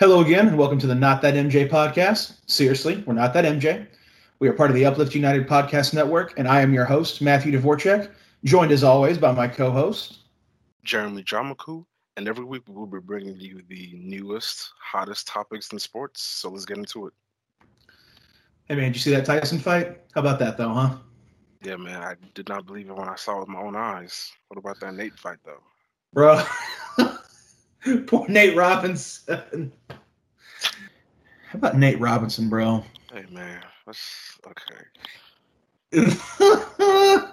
Hello again, and welcome to the Not That MJ podcast. Seriously, we're not that MJ. We are part of the Uplift United Podcast Network, and I am your host, Matthew Dvorak, joined as always by my co host, Jeremy Dramaku. And every week we'll be bringing you the newest, hottest topics in sports. So let's get into it. Hey, man, did you see that Tyson fight? How about that, though, huh? Yeah, man, I did not believe it when I saw it with my own eyes. What about that Nate fight, though? Bro, poor Nate Robinson. How about Nate Robinson, bro? Hey, man, that's okay.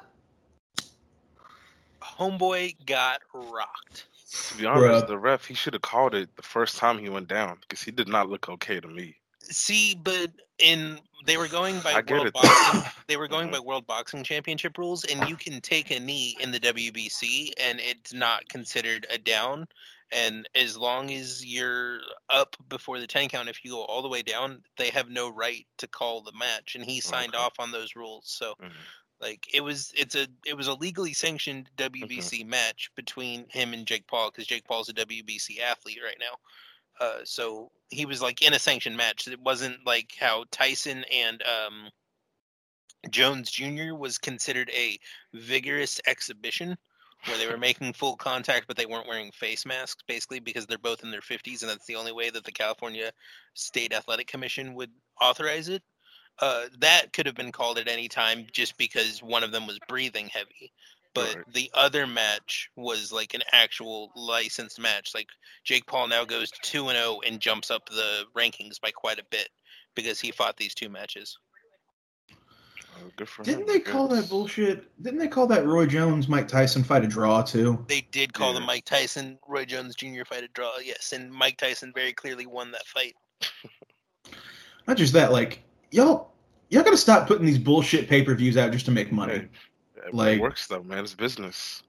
Homeboy got rocked. To be honest, Bruh. the ref he should have called it the first time he went down because he did not look okay to me. See, but in they were going by world boxing. They were going by world boxing championship rules, and you can take a knee in the WBC, and it's not considered a down. And as long as you're up before the ten count, if you go all the way down, they have no right to call the match. And he signed Okay. off on those rules. So, Mhm. like, it was it's a it was a legally sanctioned WBC match between him and Jake Paul because Jake Paul's a WBC athlete right now. Uh, so he was like in a sanctioned match. It wasn't like how Tyson and um, Jones Jr. was considered a vigorous exhibition where they were making full contact, but they weren't wearing face masks, basically because they're both in their 50s, and that's the only way that the California State Athletic Commission would authorize it. Uh, that could have been called at any time just because one of them was breathing heavy. But Right. the other match was like an actual licensed match. Like Jake Paul now goes 2 and 0 and jumps up the rankings by quite a bit because he fought these two matches. Oh, good. Didn't I they call that bullshit? Didn't they call that Roy Jones Mike Tyson fight a draw too? They did call the Mike Tyson Roy Jones Jr. fight a draw, yes, and Mike Tyson very clearly won that fight. Not just that, like y'all, y'all gotta stop putting these bullshit pay per views out just to make money. Hey, it Like- works though, man. It's business.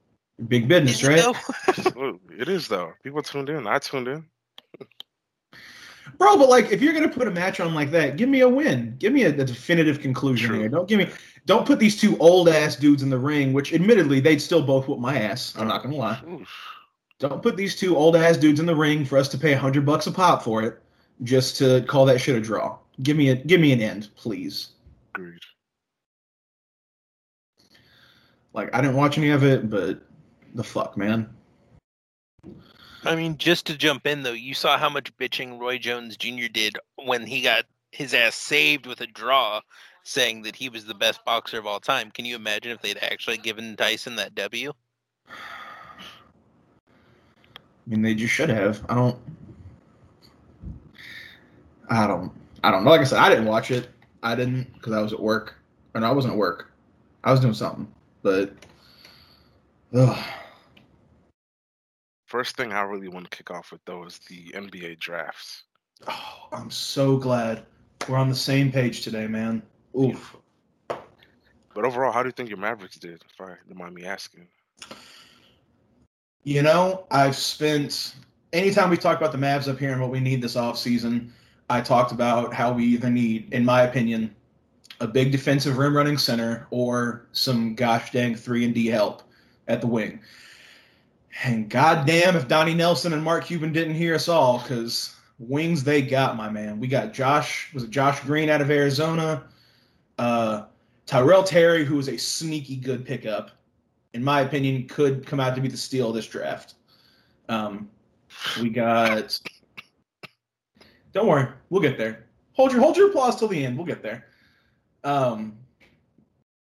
Big business, right? Absolutely. it is though. People tuned in. I tuned in. Bro, but like if you're gonna put a match on like that, give me a win. Give me a, a definitive conclusion True. here. Don't give me don't put these two old ass dudes in the ring, which admittedly they'd still both whoop my ass. I'm not gonna lie. Oof. Don't put these two old ass dudes in the ring for us to pay a hundred bucks a pop for it, just to call that shit a draw. Give me a give me an end, please. Agreed. Like I didn't watch any of it, but the fuck, man. I mean, just to jump in though, you saw how much bitching Roy Jones Jr. did when he got his ass saved with a draw, saying that he was the best boxer of all time. Can you imagine if they'd actually given Tyson that W? I mean, they just should have. I don't. I don't. I don't know. Like I said, I didn't watch it. I didn't because I was at work. Or no, I wasn't at work. I was doing something. But. Ugh. First thing I really want to kick off with though is the NBA drafts. Oh, I'm so glad we're on the same page today, man. Oof. But overall, how do you think your Mavericks did? If I don't mind me asking. You know, I've spent anytime we talk about the Mavs up here and what we need this offseason, I talked about how we either need, in my opinion, a big defensive rim running center or some gosh dang three and D help at the wing. And goddamn if Donnie Nelson and Mark Cuban didn't hear us all, because wings they got, my man. We got Josh, was it Josh Green out of Arizona? Uh Tyrell Terry, who was a sneaky good pickup in my opinion, could come out to be the steal of this draft. Um, we got. Don't worry, we'll get there. Hold your hold your applause till the end. We'll get there. Um,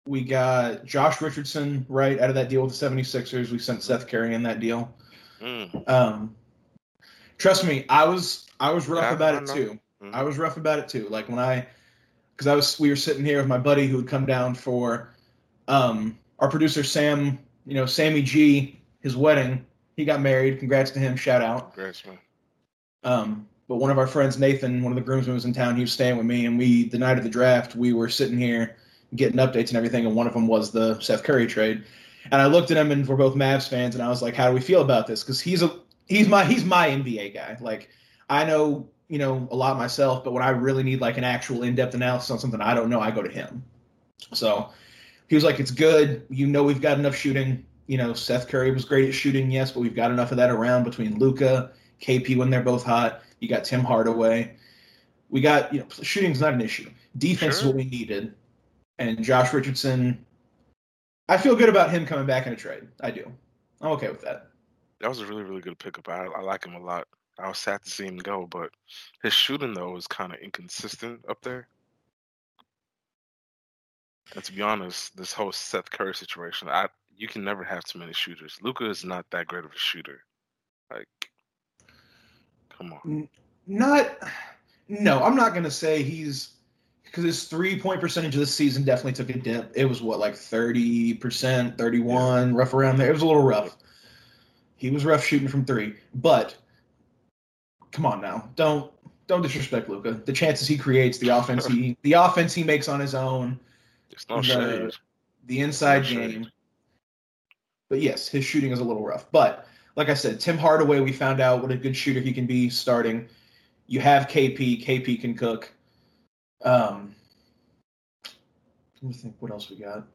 we got Josh Richardson right out of that deal with the 76ers. We sent Seth Curry in that deal. Mm. Um, trust me, I was I was rough Yeah, about it too. Mhm. I was rough about it too. Like when I, because I was, we were sitting here with my buddy who had come down for, um, our producer Sam, you know, Sammy G, his wedding. He got married. Congrats to him. Shout out. Congrats, man. Um, but one of our friends, Nathan, one of the groomsmen, was in town. He was staying with me, and we, the night of the draft, we were sitting here getting updates and everything, and one of them was the Seth Curry trade. And I looked at him, and we're both Mavs fans, and I was like, "How do we feel about this?" Because he's a he's my he's my NBA guy. Like I know you know a lot myself, but when I really need like an actual in depth analysis on something I don't know, I go to him. So he was like, "It's good. You know, we've got enough shooting. You know, Seth Curry was great at shooting, yes, but we've got enough of that around between Luka, KP when they're both hot. You got Tim Hardaway. We got you know shooting's not an issue. Defense is what we needed, and Josh Richardson. I feel good about him coming back in a trade. I do. I'm okay with that. That was a really, really good pickup. I, I like him a lot. I was sad to see him go, but his shooting though is kind of inconsistent up there. And to be honest, this whole Seth Curry situation, I you can never have too many shooters. Luka is not that great of a shooter. Like, come on. Not. No, I'm not gonna say he's because his three point percentage of this season definitely took a dip. It was what like thirty percent, thirty one, rough around there. It was a little rough. He was rough shooting from three, but come on now, don't don't disrespect Luka. The chances he creates, the offense he the offense he makes on his own, no the- shade. the inside No game. But yes, his shooting is a little rough. But like I said, Tim Hardaway, we found out what a good shooter he can be starting. You have KP. KP can cook. Um, let me think. What else we got?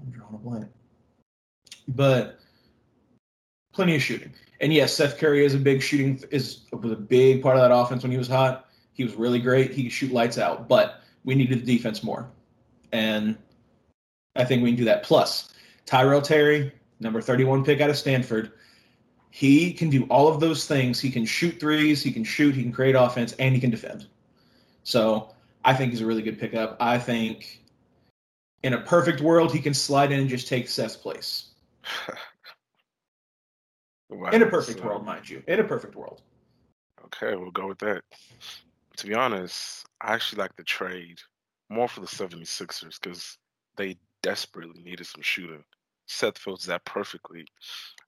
I'm drawing a blank. But plenty of shooting. And yes, Seth Curry is a big shooting is was a big part of that offense when he was hot. He was really great. He could shoot lights out. But we needed the defense more. And I think we can do that. Plus, Tyrell Terry, number 31 pick out of Stanford, he can do all of those things. He can shoot threes, he can shoot, he can create offense, and he can defend. So I think he's a really good pickup. I think in a perfect world, he can slide in and just take Seth's place. Wow, In a perfect so- world, mind you. In a perfect world. Okay, we'll go with that. To be honest, I actually like the trade more for the 76ers because they desperately needed some shooting. Seth fills that perfectly.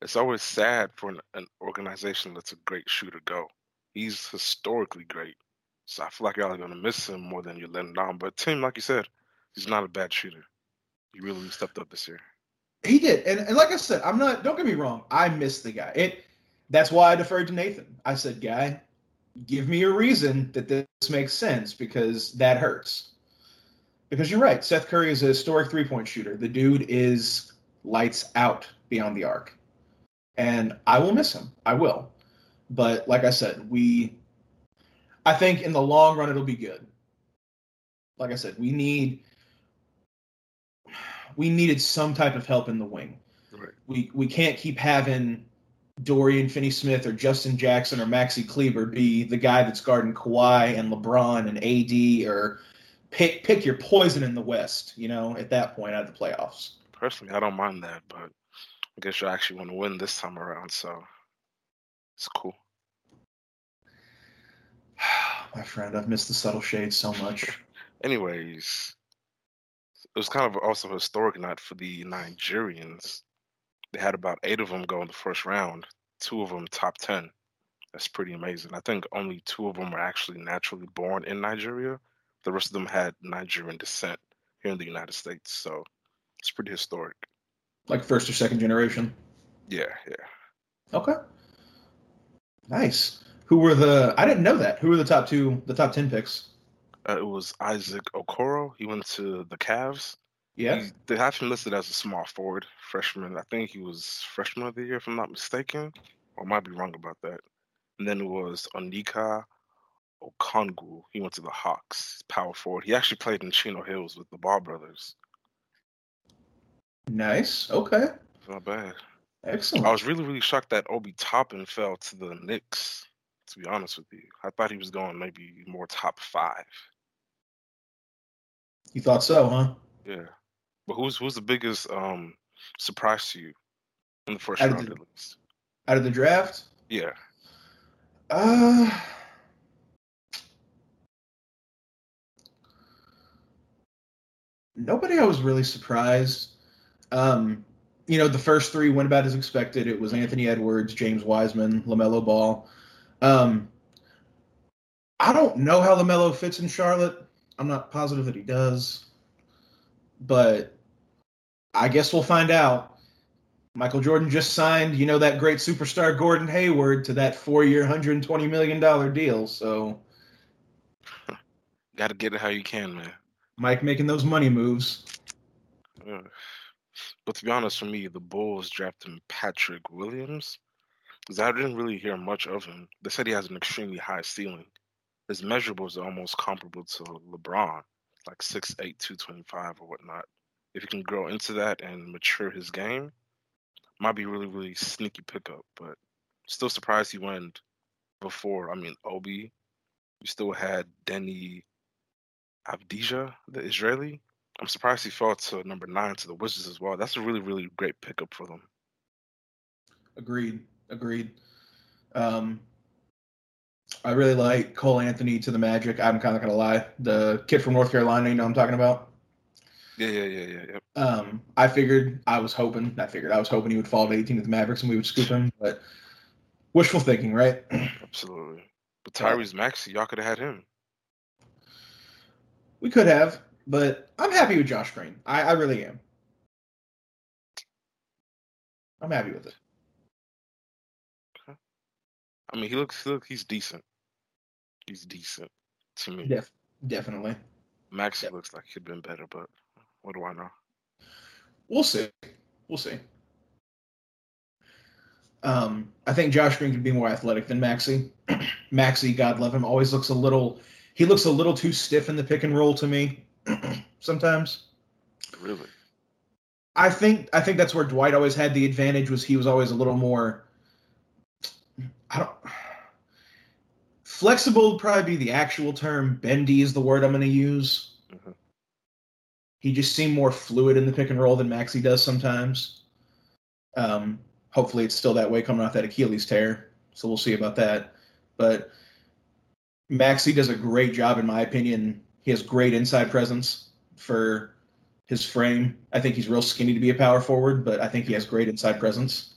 It's always sad for an, an organization that's a great shooter go. He's historically great. So I feel like y'all are going to miss him more than you're letting on. But Tim, like you said, he's not a bad shooter. He really stepped up this year. He did, and, and like I said, I'm not. Don't get me wrong. I miss the guy. It. That's why I deferred to Nathan. I said, "Guy, give me a reason that this makes sense because that hurts." Because you're right. Seth Curry is a historic three point shooter. The dude is lights out beyond the arc, and I will miss him. I will. But like I said, we. I think in the long run it'll be good. Like I said, we need we needed some type of help in the wing. Right. We we can't keep having Dorian Finney-Smith or Justin Jackson or Maxi Kleber be the guy that's guarding Kawhi and LeBron and AD or pick pick your poison in the West. You know, at that point out of the playoffs. Personally, I don't mind that, but I guess you actually want to win this time around, so it's cool. My friend, I've missed the subtle shades so much. Anyways, it was kind of also a historic night for the Nigerians. They had about eight of them go in the first round, two of them top 10. That's pretty amazing. I think only two of them were actually naturally born in Nigeria. The rest of them had Nigerian descent here in the United States. So it's pretty historic. Like first or second generation. Yeah, yeah. Okay. Nice. Who were the? I didn't know that. Who were the top two? The top ten picks? Uh, it was Isaac Okoro. He went to the Cavs. Yeah. He- they have him listed as a small forward freshman. I think he was freshman of the year, if I'm not mistaken, or I might be wrong about that. And then it was Onyeka Okongwu. He went to the Hawks, power forward. He actually played in Chino Hills with the Ball brothers. Nice. Okay. Not bad. Excellent. I was really, really shocked that Obi Toppin fell to the Knicks. To be honest with you, I thought he was going maybe more top five. You thought so, huh? Yeah, but who's who's the biggest um surprise to you in the first Out round the- at least? Out of the draft? Yeah. Uh Nobody I was really surprised. Um, you know, the first three went about as expected. It was Anthony Edwards, James Wiseman, LaMelo Ball. Um, I don't know how LaMelo fits in Charlotte. I'm not positive that he does. But I guess we'll find out. Michael Jordan just signed, you know, that great superstar Gordon Hayward to that four-year, hundred twenty million dollar deal. So Got to get it how you can, man. Mike making those money moves. Yeah. But to be honest, for me, the Bulls drafted Patrick Williams. Because I didn't really hear much of him. They said he has an extremely high ceiling. His measurables are almost comparable to LeBron, like 6'8", 225 or whatnot. If he can grow into that and mature his game, might be really, really sneaky pickup. But still surprised he went before. I mean, Obi. You still had Deni Avdija, the Israeli. I'm surprised he fell to number nine to the Wizards as well. That's a really, really great pickup for them. Agreed. Agreed. Um, I really like Cole Anthony to the Magic. I'm kind of gonna lie. The kid from North Carolina, you know I'm talking about. Yeah, yeah, yeah, yeah, yeah. Um, I figured, I was hoping, I figured, I was hoping he would fall to 18 to the Mavericks and we would scoop him, but wishful thinking, right? Absolutely. But Tyrese Maxey, y'all could have had him. We could have, but I'm happy with Josh Green. I, I really am. I'm happy with it. I mean, he looks, he look, he's decent. He's decent to me. Def- definitely. Maxey looks like he'd been better, but what do I know? We'll see. We'll see. Um, I think Josh Green could be more athletic than Maxi. Maxi, God love him, always looks a little. He looks a little too stiff in the pick and roll to me. Sometimes. Really. I think I think that's where Dwight always had the advantage. Was he was always a little more. I don't. Flexible would probably be the actual term. Bendy is the word I'm going to use. Mhm. He just seemed more fluid in the pick and roll than Maxi does sometimes. Um, hopefully, it's still that way coming off that Achilles tear. So we'll see about that. But Maxi does a great job, in my opinion. He has great inside presence for his frame. I think he's real skinny to be a power forward, but I think he has great inside presence.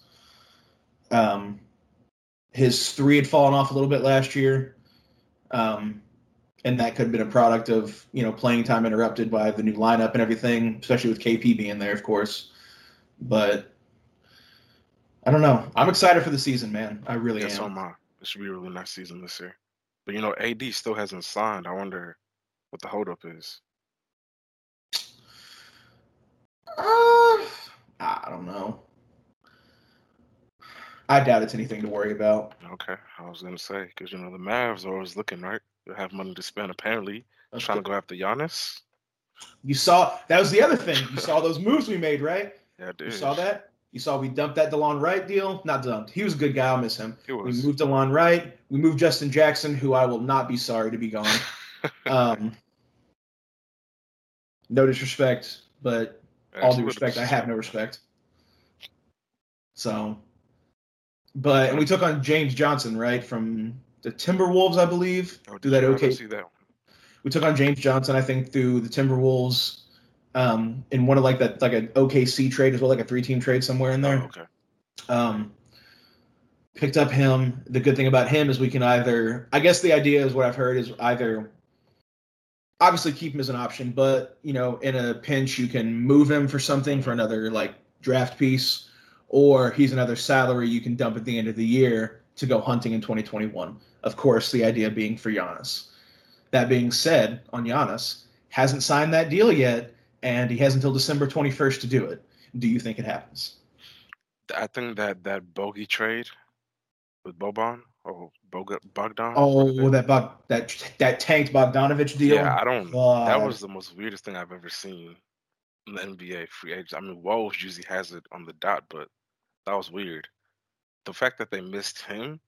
Um, his three had fallen off a little bit last year, um, and that could have been a product of you know playing time interrupted by the new lineup and everything, especially with KP being there, of course. But I don't know. I'm excited for the season, man. I really Yeah, so am. am I. It should be a really nice season this year. But you know, AD still hasn't signed. I wonder what the holdup is. Uh, I don't know. I doubt it's anything to worry about. Okay, I was gonna say because you know the Mavs are always looking right. They have money to spend. Apparently, trying to go after Giannis. You saw that was the other thing. You saw those moves we made, right? Yeah, I You saw that? You saw we dumped that DeLon Wright deal? Not dumped. He was a good guy. I'll miss him. He We moved DeLon Wright. We moved Justin Jackson, who I will not be sorry to be gone. Um, no disrespect, but all due respect, I have no respect. So, but and we took on James Johnson, right, from the Timberwolves, I believe. Oh, did that you? OK See that we took on James Johnson, I think, through the Timberwolves, um, in one of like that like an OKC trade as well, like a three team trade somewhere in there. Oh, okay. Um, picked up him. The good thing about him is we can either, I guess the idea is what I've heard is either obviously keep him as an option, but you know, in a pinch you can move him for something for another like draft piece, or he's another salary you can dump at the end of the year to go hunting in 2021. Of course, the idea being for Giannis. That being said, on Giannis, hasn't signed that deal yet, and he has until December 21st to do it. Do you think it happens? I think that that bogey trade with Boban Oh, or Bog- Bogdan. Oh, that Bog, that that tanked Bogdanovich deal. yeah, I don't. That was the most weirdest thing I've ever seen in the NBA free agents. I mean, Woj usually has it on the dot, but that was weird. The fact that they missed him,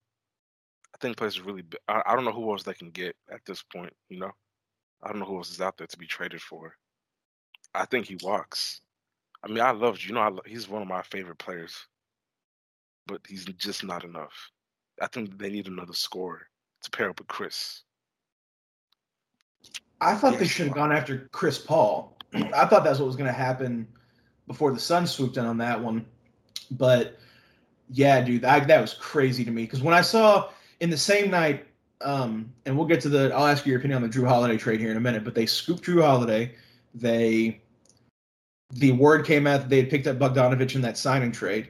I think plays really. I, I don't know who else they can get at this point. You know, I don't know who else is out there to be traded for. I think he walks. I mean, I love you know, I, he's one of my favorite players, but he's just not enough. I think they need another scorer to pair up with Khris. I thought they should have gone after Chris Paul. I thought that's what was going to happen before the Suns swooped in on that one. But yeah, dude, that, that was crazy to me because when I saw in the same night, um, and we'll get to the, I'll ask you your opinion on the Jrue Holiday trade here in a minute, but they scooped Jrue Holiday. They, the word came out that they had picked up Bogdanovich in that signing trade,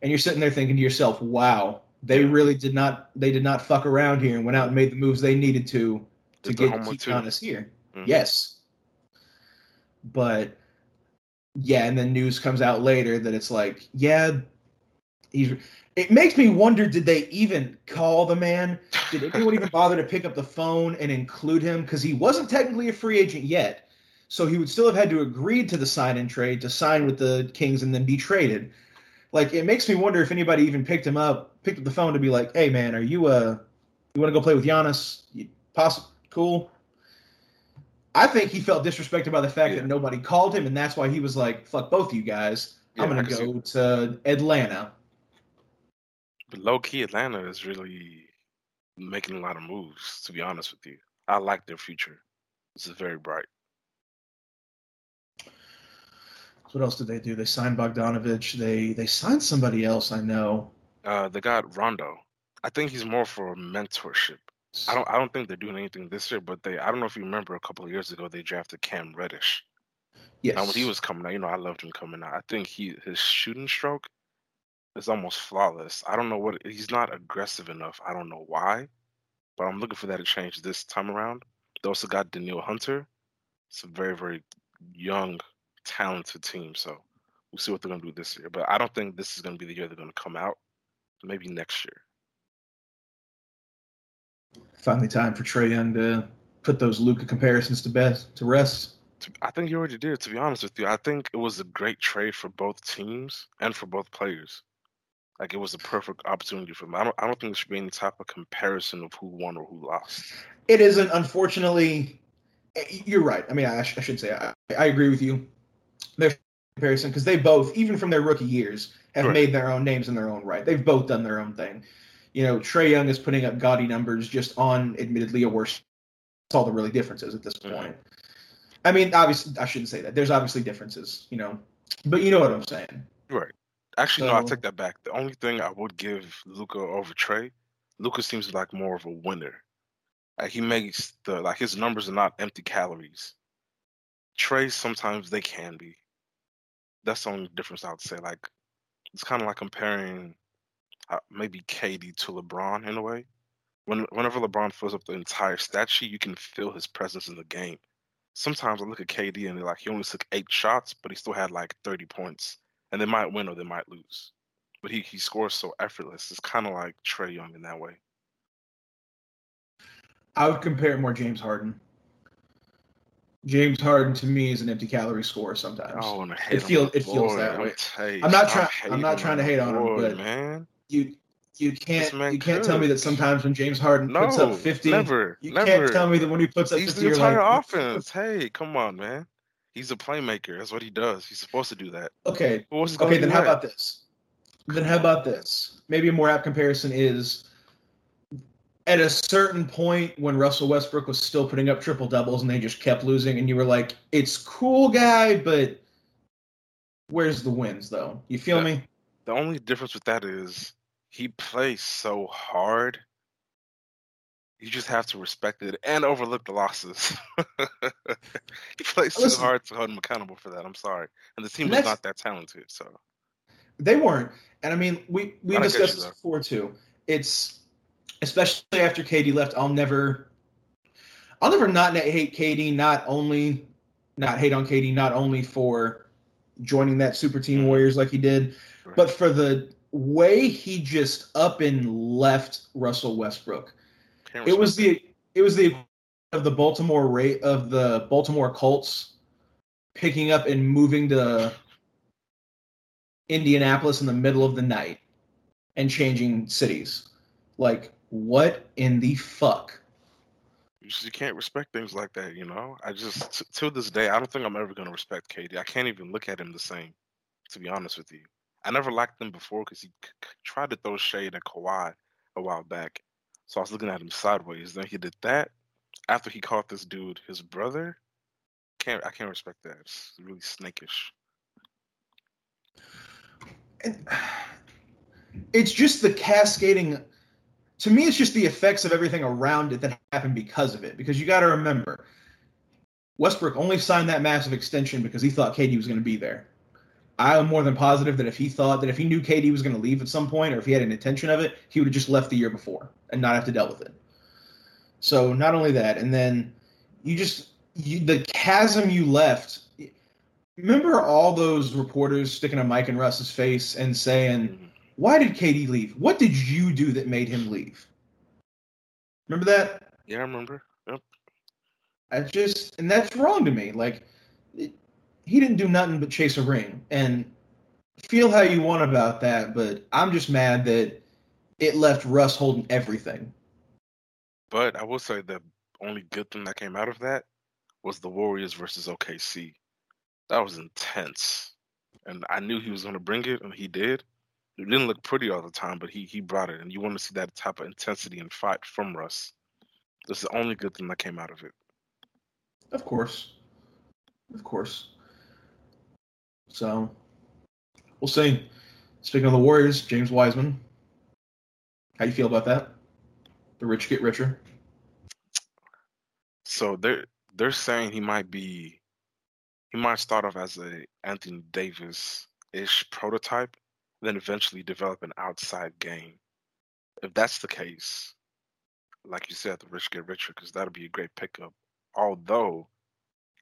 and you're sitting there thinking to yourself, wow, they really did not, they did not fuck around here and went out and made the moves they needed to to get keep. Giannis here. Mhm. Yes. But yeah, and then news comes out later that it's like, yeah, he's. It makes me wonder: Did they even call the man? Did anyone even bother to pick up the phone and include him? Because he wasn't technically a free agent yet, so he would still have had to agree to the sign and trade to sign with the Kings and then be traded. Like it makes me wonder if anybody even picked him up, picked up the phone to be like, "Hey, man, are you uh, you want to go play with Giannis? You, possible, cool." I think he felt disrespected by the fact Yeah. that nobody called him, and that's why he was like, "Fuck both of you guys. I'm gonna can see go to Atlanta." But low key, Atlanta is really making a lot of moves. To be honest with you, I like their future. This is very bright. What else did they do? They signed Bogdanovich. They they signed somebody else. I know. Uh, they got Rondo. I think he's more for mentorship. I don't. I don't think they're doing anything this year. But they. I don't know if you remember a couple of years ago they drafted Cam Reddish. Yes. Now when he was coming out, you know, I loved him coming out. I think he his shooting stroke is almost flawless. I don't know what he's not aggressive enough. I don't know why, but I'm looking for that to change this time around. They also got Daniil Hunter. It's a very very young, talented team. So we'll see what they're gonna do this year. But I don't think this is gonna be the year they're gonna come out. Maybe next year. Finally, time for Trae Young to put those Luka comparisons to best to rest. I think you already did. To be honest with you, I think it was a great trade for both teams and for both players. Like it was a perfect opportunity for them. I don't. I don't think there should be any type of comparison of who won or who lost. It isn't, unfortunately. eh, You're right. I mean, I, sh- I should say I, I agree with you. There's comparison because they both, even from their rookie years, have Right. made their own names in their own right. They've both done their own thing. You know, Trae Young is putting up gaudy numbers just on, admittedly, a worse. That's all the really differences at this Mhm. point. I mean, obviously, I shouldn't say that. There's obviously differences, you know, but you know what I'm saying. Right. Actually, no. I take that back. The only thing I would give Luka over Trae, Luka seems like more of a winner. Like he makes the like his numbers are not empty calories. Trae sometimes they can be. That's the only difference I would say. Like it's kind of like comparing uh, maybe KD to LeBron in a way. When whenever LeBron fills up the entire stat sheet, you can feel his presence in the game. Sometimes I look at KD and they're like he only took eight shots, but he still had like thirty points, and they might win or they might lose. But he he scores so effortless. It's kind of like Trae Young in that way. I would compare it more James Harden. James Harden to me is an empty calorie score sometimes. Oh, and I hate on feel- it feels boy. that I'm way. I'm not trying- I'm not trying to hate on him, but man, You you can't you can't tell me that sometimes when James Harden no, puts up 50, never, you never. can't tell me that when he puts up He's 50, the entire like, offense. Hey, come on, man. He's a playmaker. That's what he does. He's supposed to do that. okay, okay, then how that? about this? Then how about this? Maybe a more apt comparison is at a certain point when Russell Westbrook was still putting up triple doubles and they just kept losing, and you were like, "It's cool, guy, but where's the wins, though?" You feel Yeah. me? The only difference with that is he plays so hard. You just have to respect it and overlook the losses. he plays too hard to hold him accountable for that. I'm sorry. And the team was not that talented, so They weren't, and I mean, we we discussed this before too. It's especially after KD left. I'll never, I'll never not hate KD. Not only, not hate on KD. Not only for joining that super team Mhm. Warriors like he did, Right. but for the way he just up and left Russell Westbrook. Can't It was the it was the of the Baltimore rate of the Baltimore Colts picking up and moving to Indianapolis in the middle of the night and changing cities. Like what in the fuck? You can't respect things like that, you know. I just t- to this day, I don't think I'm ever gonna respect KD. I can't even look at him the same, to be honest with you. I never liked him before because he c- c- tried to throw shade at Kawhi a while back, so I was looking at him sideways. Then he did that after he caught this dude, his brother. Can't I can't respect that. It's really snakish. And it's just the cascading to me it's just the effects of everything around it that happened because of it because you got to remember Westbrook only signed that massive extension because he thought KD was going to be there. I am more than positive that if he thought that if he knew KD was going to leave at some point or if he had an intention of it, he would have just left the year before and not have to deal with it. So not only that, and then you just you, the chasm you left. Remember all those reporters sticking a mic in Russ's face and saying. Why did KD leave? What did you do that made him leave? Remember that? Yeah, I remember. Yep. I just, and that's wrong to me. Like, it, he didn't do nothing but chase a ring. And feel how you want about that, but I'm just mad that it left Russ holding everything. But I will say the only good thing that came out of that was the Warriors versus OKC. That was intense. And I knew he was going to bring it, and he did. It didn't look pretty all the time, but he he brought it, and you want to see that type of intensity and fight from Russ. That's the only good thing that came out of it. Of course. Of course. So, we'll see. Speaking of the Warriors, James Wiseman. How you feel about that? The rich get richer. So they're they're saying he might be he might start off as a Anthony Davis ish prototype, then eventually develop an outside game. If that's the case, like you said, the rich get richer because that'll be a great pickup. Although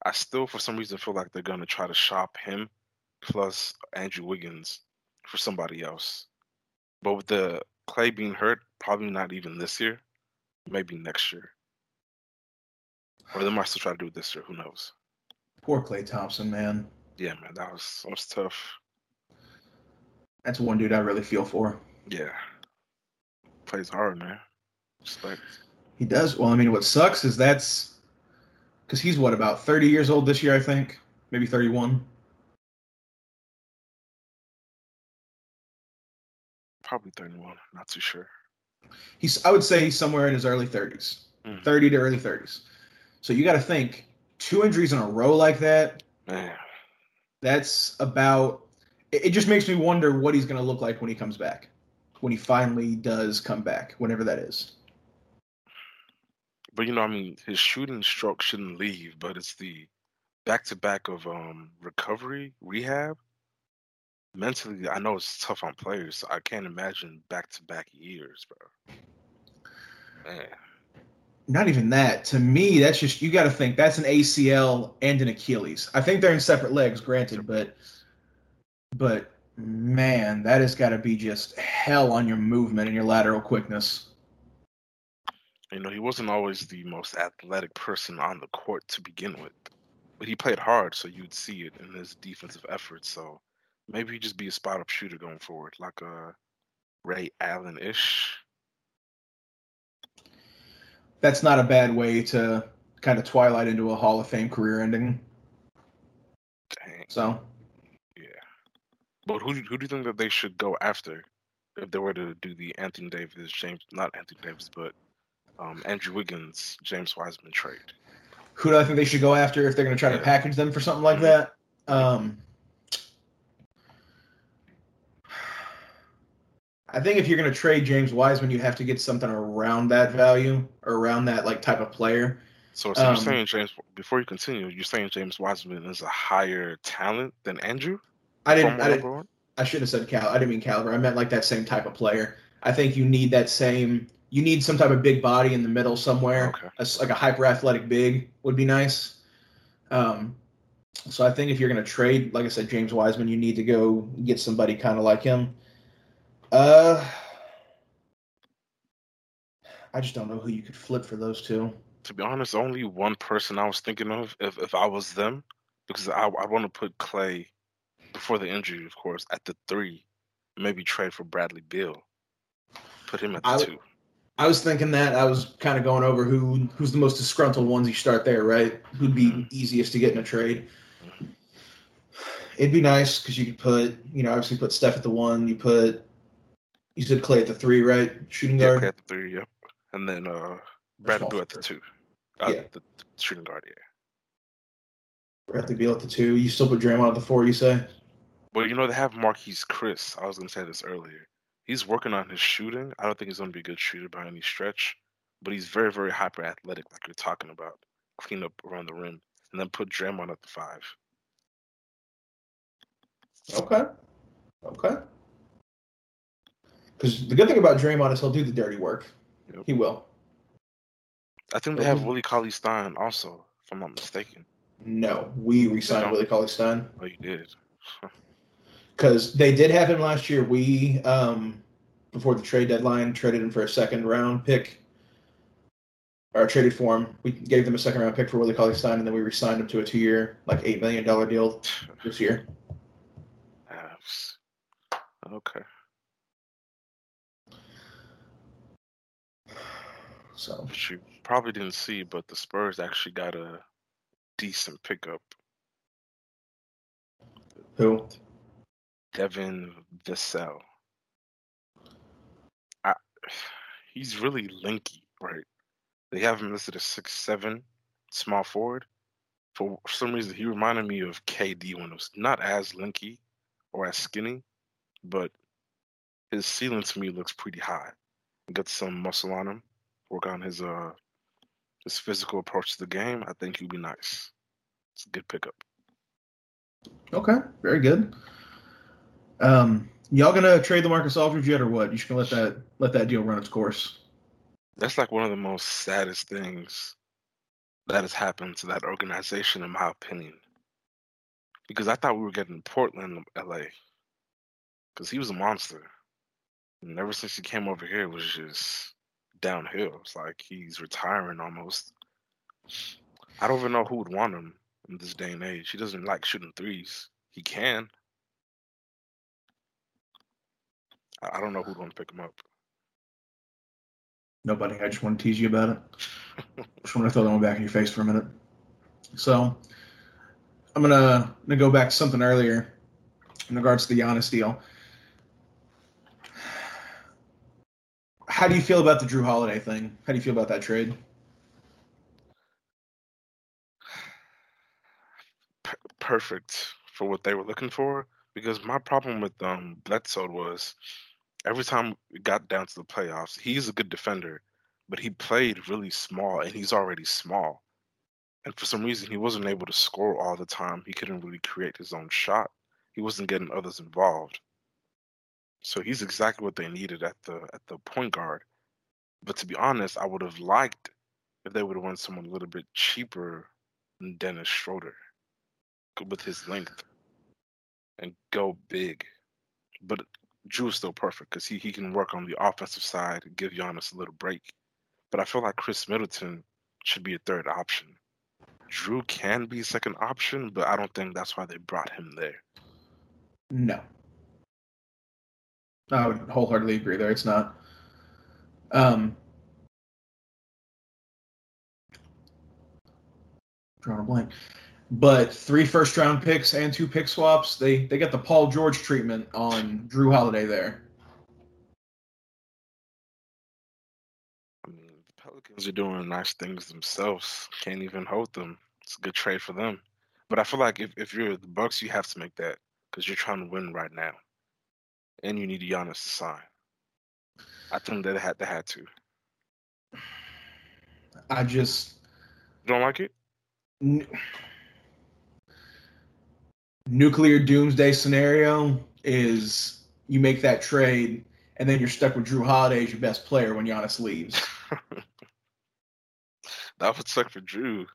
I still, for some reason, feel like they're gonna try to shop him plus Andrew Wiggins for somebody else. But with the Klay being hurt, probably not even this year, maybe next year. Or they might still try to do it this year. Who knows? Poor Klay Thompson, man. Yeah, man, that was that was tough. That's one dude I really feel for. Yeah, plays hard, man. Respect. He does. Well, I mean, what sucks is that's because he's what about 30 years old this year, I think, maybe 31. Probably 31. Not too sure. He's. I would say he's somewhere in his early 30s, Mm. 30 to early 30s. So you got to think two injuries in a row like that. Man, That's about. It, it just makes me wonder what he's going to look like when he comes back, when he finally does come back, whenever that is. but you know, I mean, his shooting stroke shouldn't leave, but it's the back to back of um recovery rehab. Mentally, I know it's tough on players. So I can't imagine back to back years, bro. Man, Not even that. To me, that's just you got to think that's an ACL and an Achilles. I think they're in separate legs, granted, but but man, that has got to be just hell on your movement and your lateral quickness. you know, he wasn't always the most athletic person on the court to begin with, but he played hard, so you'd see it in his defensive efforts. So maybe he'd just be a spot up shooter going forward, like a Ray Allen ish. That's not a bad way to kind of twilight into a Hall of Fame career ending. Dang. So. But who who do you think that they should go after if they were to do the Anthony Davis, James not Anthony Davis, but um, Andrew Wiggins, James Wiseman trade? who do I think they should go after if they're going to try to package them for something like that? Um, I think if you're going to trade James Wiseman, you have to get something around that value around that like type of player. So, so Um, you're saying James before you continue, you're saying James Wiseman is a higher talent than Andrew? I didn't. I, didn't? I should have said cal. I didn't mean caliber. I meant like that same type of player. I think you need that same. You need some type of big body in the middle somewhere. Okay. A like a hyper athletic big would be nice. Um, so I think if you're going to trade, like I said, James Wiseman, you need to go get somebody kind of like him. Uh, I just don't know who you could flip for those two. To be honest, only one person I was thinking of if, if I was them, because I I want to put Klay before the injury, of course, at the three, maybe trade for Bradley Beal, put him at the I two. I was thinking that I was kind of going over who who's the most disgruntled ones you start there, right? Who'd be Mhm. easiest to get in a trade. It'd be nice because you could put, you know, obviously put Steph at the one. You put, you said Klay at the three, right? Shooting Yeah, guard. Klay at the three, yep, and then uh, Bradley Beal at the two, uh, Yeah. the, the shooting guard, yeah. Bradley Beal at the two. You still put Draymond at the four. You say? Well, you know they have Marquese Chriss. I was gonna say this earlier. He's working on his shooting. I don't think he's gonna be a good shooter by any stretch, but he's very, very hyper athletic, like you're talking about. Clean up around the rim, and then put Draymond at the five. Okay. Okay. Because the good thing about Draymond is he'll do the dirty work. Yep. He will. I think they have. Willie Cauley Stein also, if I'm not mistaken. No, we re-signed. Willie Cauley Stein. Oh, you did. Because they did have him last year. We um, before the trade deadline traded him for a second round pick, or traded for him. We gave them a second round pick for Willie Cauley Stein, and then we re-signed him to a two year, like eight million dollar deal this year. Okay. So But you probably didn't see, but the Spurs actually got a decent pickup. who? Devin Vassell. I, he's really linky, right? They have him listed as six seven, small forward. For some reason, he reminded me of KD when it was not as linky or as skinny, but his ceiling to me looks pretty high. Got some muscle on him. Work on his uh his physical approach to the game. I think he'd be nice. It's a good pickup. Okay, very good. Um, y'all gonna trade the Marcus Aldridge yet, or what? You should let that let that deal run its course? That's like one of the most saddest things that has happened to that organization, in my opinion. Because I thought we were getting Portland, LA, because he was a monster, and ever since he came over here, it was just downhill. It's like he's retiring almost. I don't even know who would want him in this day and age. He doesn't like shooting threes. He can. I don't know who'd want to pick him up. Nobody. I just want to tease you about it. just want to throw that one back in your face for a minute. So, I'm gonna, gonna go back to something earlier in regards to the Giannis deal. How do you feel about the Jrue Holiday thing? How do you feel about that trade? per- perfect for what they were looking for. Because my problem with um Bledsoe was every time we got down to the playoffs, he's a good defender, but he played really small and he's already small. And for some reason he wasn't able to score all the time. He couldn't really create his own shot. He wasn't getting others involved. So he's exactly what they needed at the at the point guard. But to be honest, I would have liked if they would have won someone a little bit cheaper than Dennis Schroeder with his length and go big. But Jrue is still perfect because he, he can work on the offensive side and give Giannis a little break. But I feel like Khris Middleton should be a third option. Jrue can be a second option, but I don't think that's why they brought him there. No. I would wholeheartedly agree there. It's not. Um, drawing a blank. But three first round picks and two pick swaps, they they got the Paul George treatment on Jrue Holiday there. I mean, the Pelicans are doing nice things themselves. Can't even hold them. It's a good trade for them. But I feel like if, if you're the Bucks, you have to make that because you're trying to win right now, and you need Giannis to sign. I think that they had they had to. I just You don't like it? n- nuclear doomsday scenario is you make that trade and then you're stuck with Jrue Holiday as your best player when Giannis leaves. that would suck for Jrue.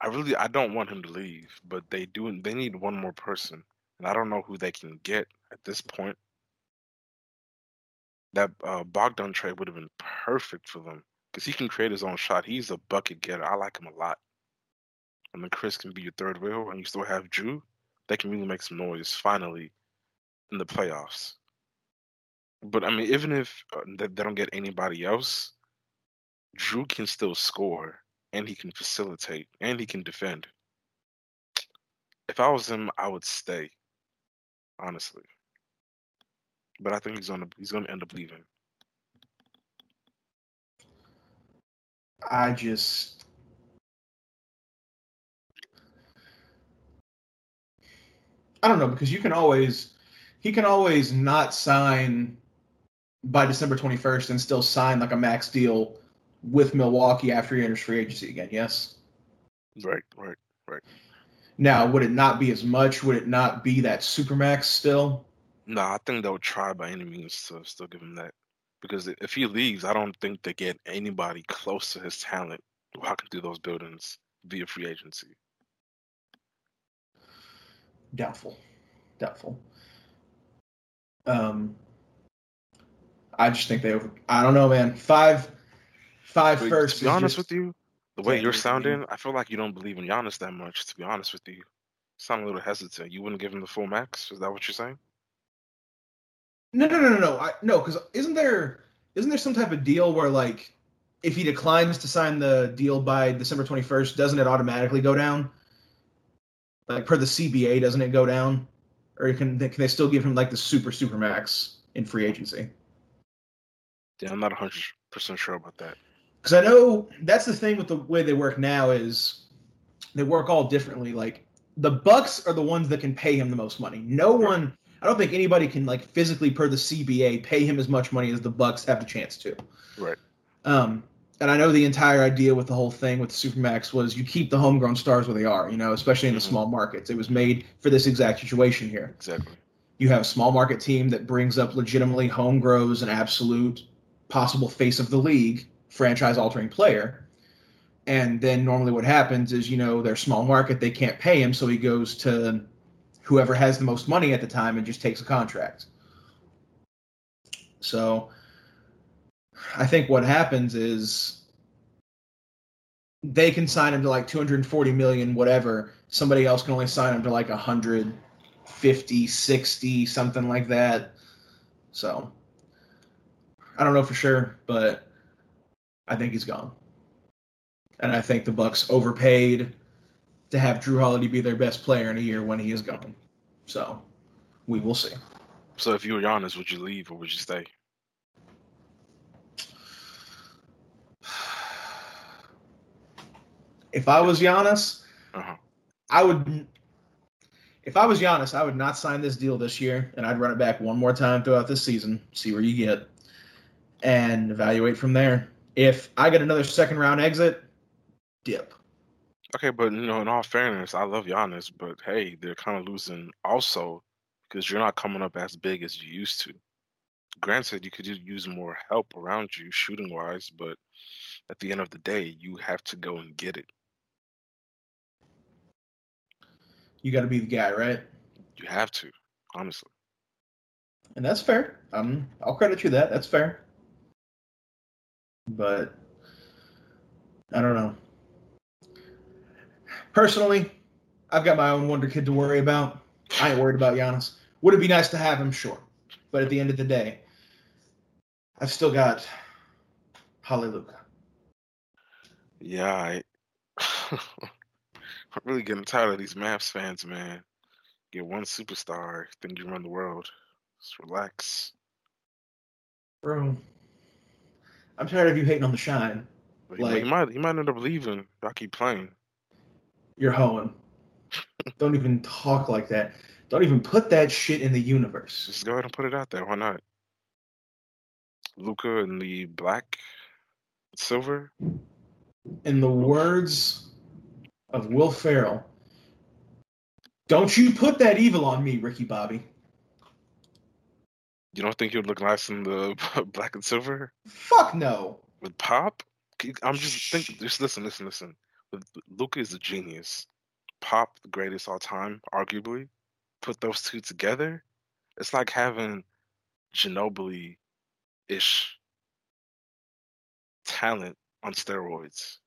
I really I don't want him to leave, but they do they need one more person. And I don't know who they can get at this point. That uh, Bogdan trade would have been perfect for them because he can create his own shot. He's a bucket getter. I like him a lot. And then Khris can be your third wheel, and you still have Jrue. They can really make some noise finally in the playoffs. But I mean, even if uh, they, they don't get anybody else, Jrue can still score and he can facilitate and he can defend. If I was him, I would stay. Honestly. But I think he's gonna he's gonna end up leaving. I just I don't know because you can always he can always not sign by December 21st and still sign like a max deal with Milwaukee after he enters free agency again. Yes. Right, right. Right. Now, would it not be as much? Would it not be that supermax still? No, I think they'll try by any means to still give him that. Because if he leaves, I don't think they get anybody close to his talent walking through those buildings via free agency. Doubtful. doubtful. Um, I just think they over. I don't know, man. Five, five But first. to be is honest just- with you, the way you're sounding, I feel like you don't believe in Giannis that much. To be honest with you, you sound a little hesitant. You wouldn't give him the full max. Is that what you're saying? No, no, no, no, no. I, no, because isn't there isn't there some type of deal where like if he declines to sign the deal by December twenty first, doesn't it automatically go down? Like per the CBA, doesn't it go down, or can they, can they still give him like the super super max in free agency? Yeah, I'm not 100 percent sure about that. Because I know that's the thing with the way they work now is they work all differently. Like the Bucks are the ones that can pay him the most money. No one, I don't think anybody can like physically per the CBA pay him as much money as the Bucks have the chance to. Right. Um, and I know the entire idea with the whole thing with Supermax was you keep the homegrown stars where they are. You know, especially in the Mhm. small markets. It was made for this exact situation here Exactly. you have a small market team that brings up legitimately home grows an absolute possible face of the league franchise altering player and then normally what happens is you know they're small market they can't pay him so he goes to whoever has the most money at the time and just takes a contract so i think what happens is they can sign him to like 240 million whatever somebody else can only sign him to like 100 50, 60, something like that. So I don't know for sure, but I think he's gone. And I think the Bucks overpaid to have Jrue Holiday be their best player in a year when he is gone. So we will see. So if you were Giannis, would you leave or would you stay? If I was Giannis, Uh-huh. I would. If I was Giannis, I would not sign this deal this year, and I'd run it back one more time throughout this season, see where you get, and evaluate from there. If I get another second round exit, dip. Okay, but you know, in all fairness, I love Giannis, but hey, they're kind of losing also because you're not coming up as big as you used to. Granted, you could use more help around you shooting wise, but at the end of the day, you have to go and get it. You got to be the guy, right? You have to, honestly. And that's fair. Um, I'll credit you that. That's fair. But I don't know. Personally, I've got my own wonder kid to worry about. I ain't worried about Giannis. Would it be nice to have him? Sure. But at the end of the day, I've still got Hallelujah. Yeah, I, I'm really getting tired of these Mavs fans, man. Get one superstar, think you run the world. Just relax. Bro, I'm tired of you hating on the shine. But Like- he might, he might end up leaving. I keep playing. You're hoeing. Don't even talk like that. Don't even put that shit in the universe. Just go ahead and put it out there. Why not? Luka in the black, silver. In the words of Will Ferrell, don't you put that evil on me, Ricky Bobby. You don't think would look nice in the black and silver Fuck no. with Pop? I'm just thinking. Just listen, listen, listen. With Luka is a genius. Pop, the greatest all time, arguably. Put those two together, it's like having Ginobili ish talent on steroids.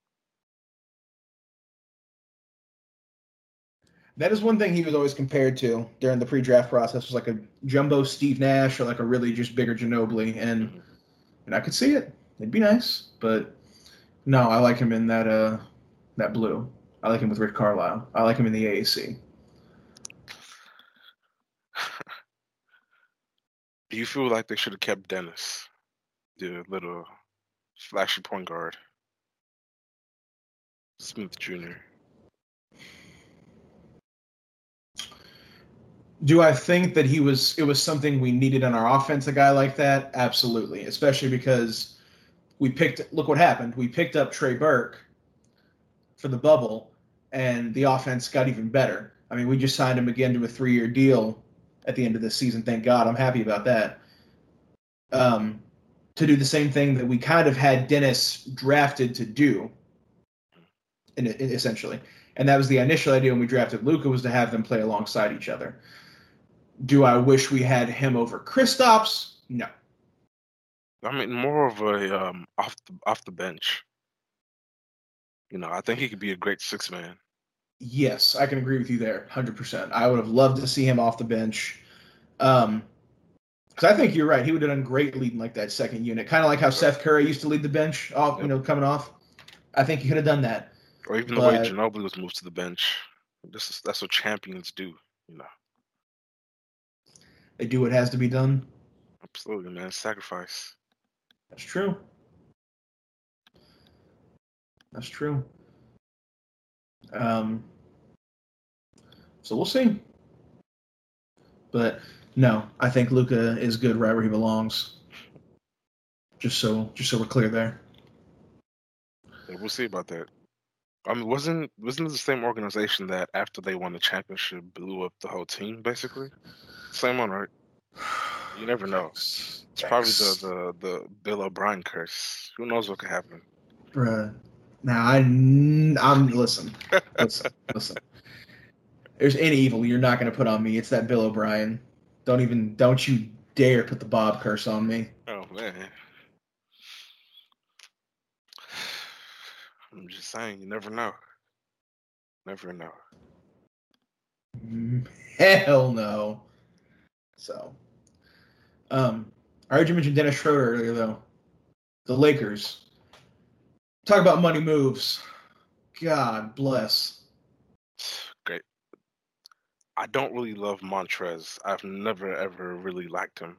That is one thing he was always compared to during the pre-draft process was like a jumbo Steve Nash or like a really just bigger Ginobili, and and I could see it. It'd be nice, but no, I like him in that uh that blue. I like him with Rick Carlisle. I like him in the AAC. Do you feel like they should have kept Dennis, the little flashy point guard? Smith Jr. Do I think that he was it was something we needed in our offense, a guy like that? Absolutely. Especially because we picked look what happened. We picked up Trey Burke for the bubble and the offense got even better. I mean, we just signed him again to a three year deal at the end of this season. Thank God. I'm happy about that. Um, to do the same thing that we kind of had Dennis drafted to do, in, in, essentially. And that was the initial idea when we drafted Luka was to have them play alongside each other. Do I wish we had him over Kristaps? No. I mean, more of a um, off the off the bench. You know, I think he could be a great six man. Yes, I can agree with you there, hundred percent. I would have loved to see him off the bench. Um, because I think you're right. He would have done great leading like that second unit, kind of like how Seth Curry used to lead the bench off, you know, coming off. I think he could have done that. Or even the way Ginobili was moved to the bench. This is that's what champions do. You know, They do what has to be done. absolutely, man. Sacrifice. That's true. That's true. Um, so we'll see. But no, I think Luka is good right where he belongs. Just so, just so we're clear there. Yeah, we'll see about that. I mean, wasn't wasn't it the same organization that after they won the championship blew up the whole team, basically? Same one, right? You never know. It's probably the, the the Bill O'Brien curse. Who knows what could happen? Bruh. Now I, I'm listen, listen, listen. There's any evil you're not going to put on me. It's that Bill O'Brien. Don't even, don't you dare put the Bob curse on me. Oh man. I'm just saying, you never know. Never know. Mm, Hell no. So, um, I heard you mention Dennis Schroeder earlier, though. The Lakers. Talk about money moves. God bless. Great. I don't really love Montrez. I've never ever really liked him.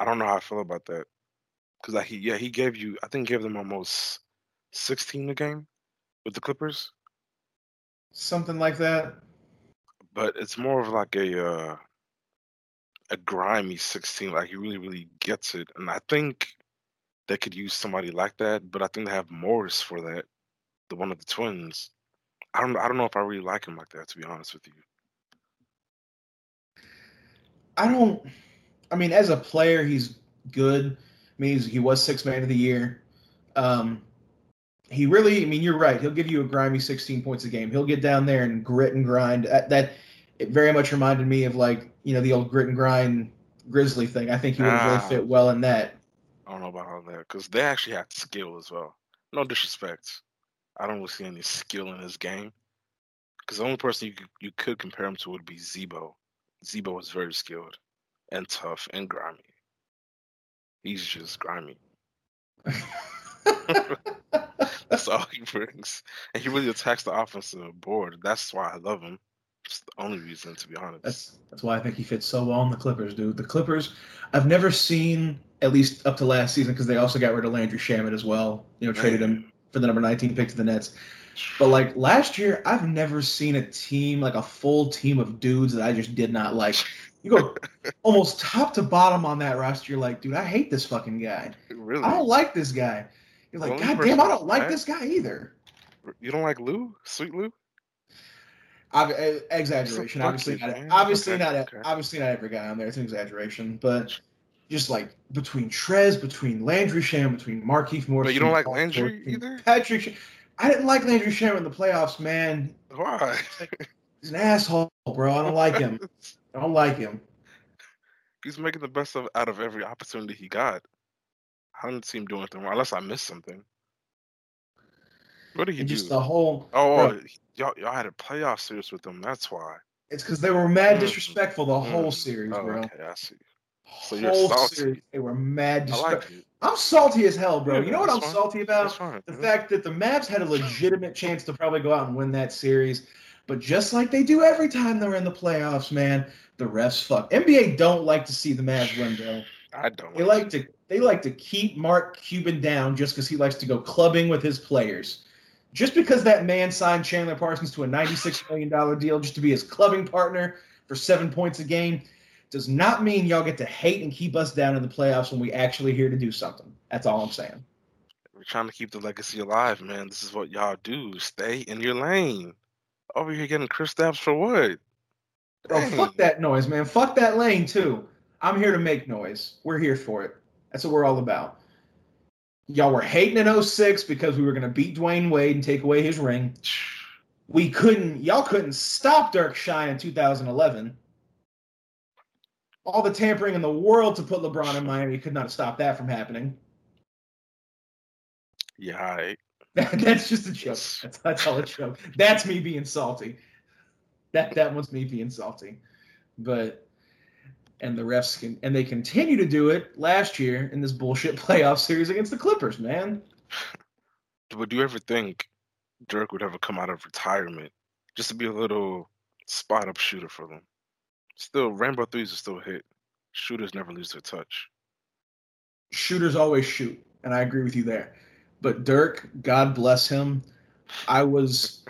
I don't know how I feel about that. Cause like he, yeah, he gave you. I think he gave them almost 16 a game with the Clippers. Something like that. but it's more of like a uh, a grimy 16 like he really really gets it and i think they could use somebody like that but i think they have morris for that the one of the twins i don't i don't know if i really like him like that to be honest with you I don't. I mean, as a player, he's good. I mean, he was six man of the year. Um, he really. I mean, you're right. He'll give you a grimy 16 points a game. He'll get down there and grit and grind. That, that it very much reminded me of like you know the old grit and grind Grizzly thing. I think he would have Ah. really fit well in that. i don't know about all that because they actually have skill as well no disrespect i don't really see any skill in his game because the only person you could, you could compare him to would be Z-Bo Z-Bo is very skilled and tough and grimy he's just grimy That's all he brings. And he really attacks the offensive board. That's why I love him. It's the only reason, to be honest. That's that's why I think he fits so well in the Clippers, dude. The Clippers, I've never seen at least up to last season because they also got rid of Landry Shamet as well. You know, traded him for the number 19 pick to the Nets. But like last year, I've never seen a team like a full team of dudes that I just did not like. You go almost top to bottom on that roster. You're like, dude, I hate this fucking guy. really? I don't like this guy. You're like, God damn, I don't like this guy either. You don't like Lou? Sweet Lou? Ob- eh, exaggeration, Fuck obviously you, not. man. Obviously Okay, not. okay. Obviously not every guy on there. It's an exaggeration, but just like between Trez, between Landry Sham, between Markeith Morris. But you don't like Landry George, either? Patrick. Sham- I didn't like Landry Sham in the playoffs, man. Why? He's an asshole, bro. I don't like him. I don't like him. He's making the best of out of every opportunity he got. I didn't see him doing anything wrong, unless I missed something. What did he And do? just the whole. oh, bro, y'all, y'all had a playoff series with them. That's why. it's because they were mad Mm. disrespectful the whole Mm. series, Oh, bro. okay, I see. So you're whole salty. series, they were mad disrespectful. like. I'm salty as hell, bro. Yeah, you know what I'm fine. salty about? The yeah. fact that the Mavs had a legitimate chance to probably go out and win that series, but just like they do every time they're in the playoffs, man, the refs fuck. NBA don't like to see the Mavs win, bro. I don't. They like to they like to keep Mark Cuban down just because he likes to go clubbing with his players. Just because that man signed Chandler Parsons to a $96 million deal just to be his clubbing partner for seven points a game does not mean y'all get to hate and keep us down in the playoffs when we actually here to do something. That's all I'm saying. We're trying to keep the legacy alive, man. This is what y'all do. Stay in your lane. Over here getting Kristaps for what? Dang. fuck that noise, man. Fuck that lane too. I'm here to make noise. We're here for it. That's what we're all about. Y'all were hating in 06 because we were gonna beat Dwyane Wade and take away his ring. We couldn't. Y'all couldn't stop Dirk Shine in 2011. all the tampering in the world to put LeBron in Miami could not have stopped that from happening. Yeah, that's just a joke. That's, that's all a joke. That's me being salty. That that was me being salty. But and the refs can and they continue to do it last year in this bullshit playoff series against the Clippers, man. But do you ever think Dirk would ever come out of retirement just to be a little spot up shooter for them? Still, rainbow threes are still hit. Shooters never lose their touch. Shooters always shoot, and I agree with you there. But Dirk, God bless him. I was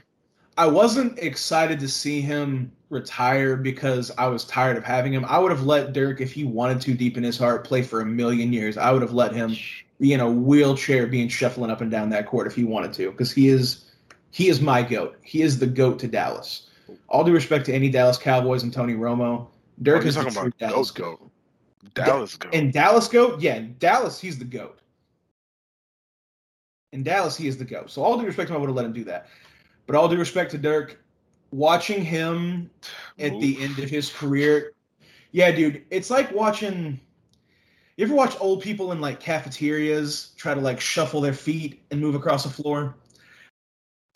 I wasn't excited to see him retire because I was tired of having him. I would have let Dirk, if he wanted to deep in his heart, play for a million years. I would have let him be in a wheelchair being shuffling up and down that court if he wanted to. Because he is he is my goat. He is the goat to Dallas. All due respect to any Dallas Cowboys and Tony Romo. Dirk is talking true about Dallas goat, goat. Dallas goat. And Dallas goat, yeah, Dallas he's the goat. In Dallas he is the goat. So all due respect to him, I would have let him do that. But all due respect to Dirk, watching him at the end of his career, yeah, dude, it's like watching. You ever watch old people in like cafeterias try to like shuffle their feet and move across the floor?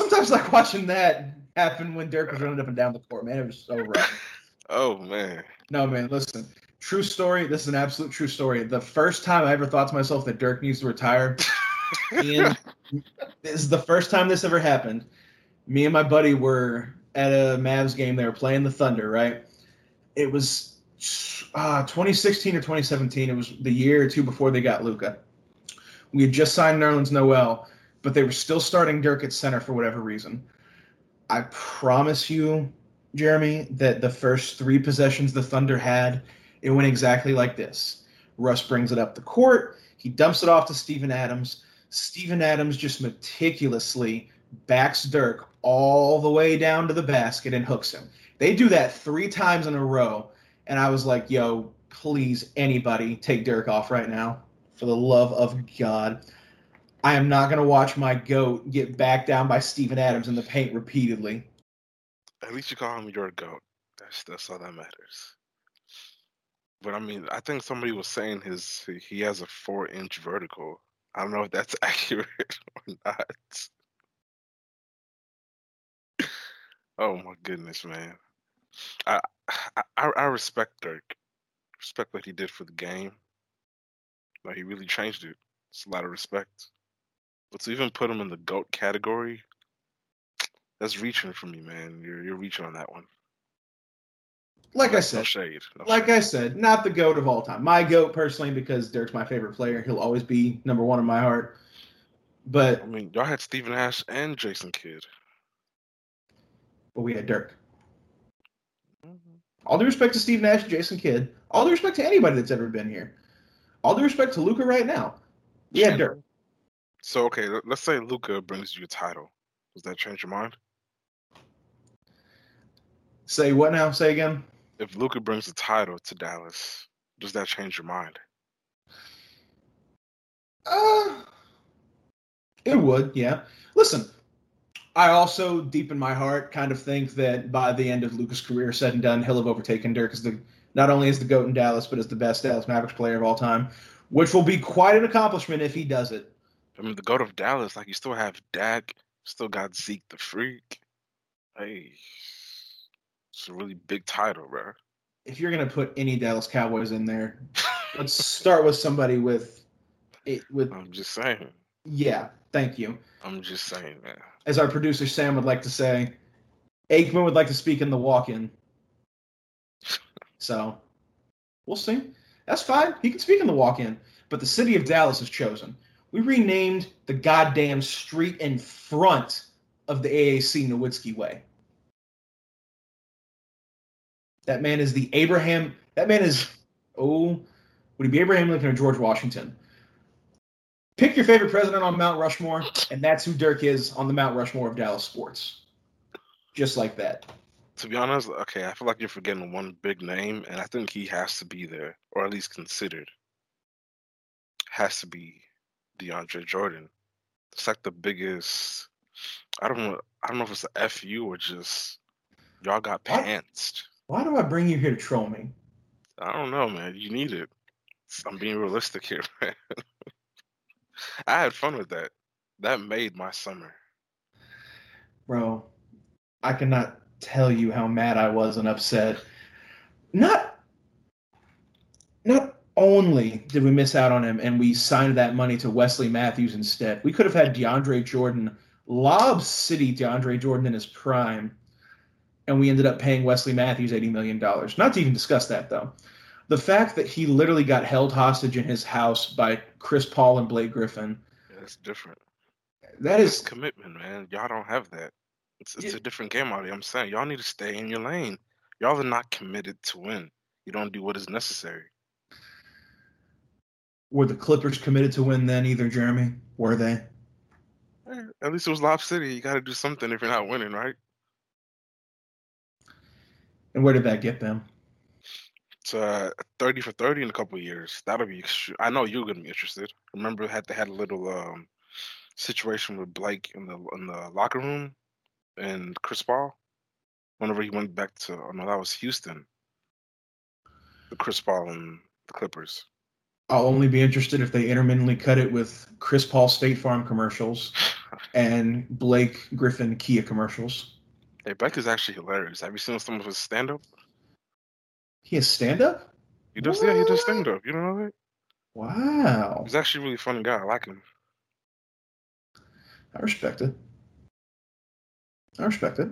Sometimes like watching that happen when Dirk was running up and down the court, man. It was so rough. Oh man. No, man, listen. True story. This is an absolute true story. The first time I ever thought to myself that Dirk needs to retire, Ian, this is the first time this ever happened. Me and my buddy were at a Mavs game. They were playing the Thunder, right? It was uh, 2016 or 2017. It was the year or two before they got Luka. We had just signed Nerlens Noel, but they were still starting Dirk at center for whatever reason. I promise you, Jeremy, that the first three possessions the Thunder had, it went exactly like this. Russ brings it up the court. He dumps it off to Steven Adams. Steven Adams just meticulously backs Dirk all the way down to the basket and hooks him. They do that three times in a row. And I was like, yo, please, anybody, take Dirk off right now. For the love of God. I am not going to watch my GOAT get backed down by Steven Adams in the paint repeatedly. At least you call him your goat. That's that's all that matters. But I mean, I think somebody was saying his he has a four inch vertical. I don't know if that's accurate or not. Oh my goodness, man. I I, I respect Dirk. Respect what he did for the game. Like he really changed it. It's a lot of respect. But to even put him in the GOAT category, that's reaching for me, man. You're you're reaching on that one. Like I No said, shade. no like shade. I said, not the goat of all time. My goat personally, because Dirk's my favorite player. He'll always be number one in my heart. But I mean, y'all had Steve Nash and Jason Kidd. But we had Dirk. All due respect to Steve Nash, Jason Kidd. All due respect to anybody that's ever been here. All due respect to Luka right now. We had Dirk. So okay, let- let's say Luka brings you a title. Does that change your mind? Say what now? Say again. If Luka brings a title to Dallas, does that change your mind? Uh, it would, yeah. Listen, I also, deep in my heart, kind of think that by the end of Luka's career, said and done, he'll have overtaken Dirk as the not only as the goat in Dallas, but as the best Dallas Mavericks player of all time, which will be quite an accomplishment if he does it. I mean, the goat of Dallas, like you still have Dak, still got Zeke the Freak. Hey, it's a really big title, bro. If you're gonna put any Dallas Cowboys in there, let's start with somebody with it with I'm just saying. yeah. Thank you. I'm just saying, man. As our producer Sam would like to say, Aikman would like to speak in the walk-in. So we'll see. That's fine. He can speak in the walk-in. But the city of Dallas has chosen. We renamed the goddamn street in front of the AAC Nowitzki Way. That man is the Abraham. That man is. Oh, would he be Abraham Lincoln or George Washington? Pick your favorite president on Mount Rushmore, and that's who Dirk is on the Mount Rushmore of Dallas sports. Just like that. To be honest, okay, I feel like you're forgetting one big name, and I think he has to be there, or at least considered. Has to be DeAndre Jordan. It's like the biggest. I don't know. I don't know if it's a fu or just y'all got pantsed. Why do I bring you here to troll me? I don't know, man. You need it. I'm being realistic here, man. I had fun with that. That made my summer. Bro, I cannot tell you how mad I was and upset. Not not only did we miss out on him and we signed that money to Wesley Matthews instead, we could have had DeAndre Jordan, Lob City DeAndre Jordan in his prime, and we ended up paying Wesley Matthews $80 million. Not to even discuss that, though. The fact that he literally got held hostage in his house by Chris Paul and Blake Griffin. Yeah, that's different. That is That's commitment, man. Y'all don't have that. It's, it's Yeah. a different game out here. I'm saying y'all need to stay in your lane. Y'all are not committed to win. You don't do what is necessary. were the Clippers committed to win then either, Jeremy? Were they? Eh, At least it was Lob City. You got to do something if you're not winning, right? And where did that get them? Uh, 30 for 30 in a couple years. That'll be. extre- I know you're gonna be interested. Remember, had they had a little um situation with Blake in the in the locker room and Chris Paul. Whenever he went back to, oh no, that was Houston. The Chris Paul and the Clippers. I'll only be interested if they intermittently cut it with Chris Paul State Farm commercials and Blake Griffin Kia commercials. Hey, Blake is actually hilarious. Have you seen some of his stand up? He has stand up? He does, yeah, he does What? stand up. You don't know that? Wow. He's actually a really funny guy. I like him. I respect it. I respect it.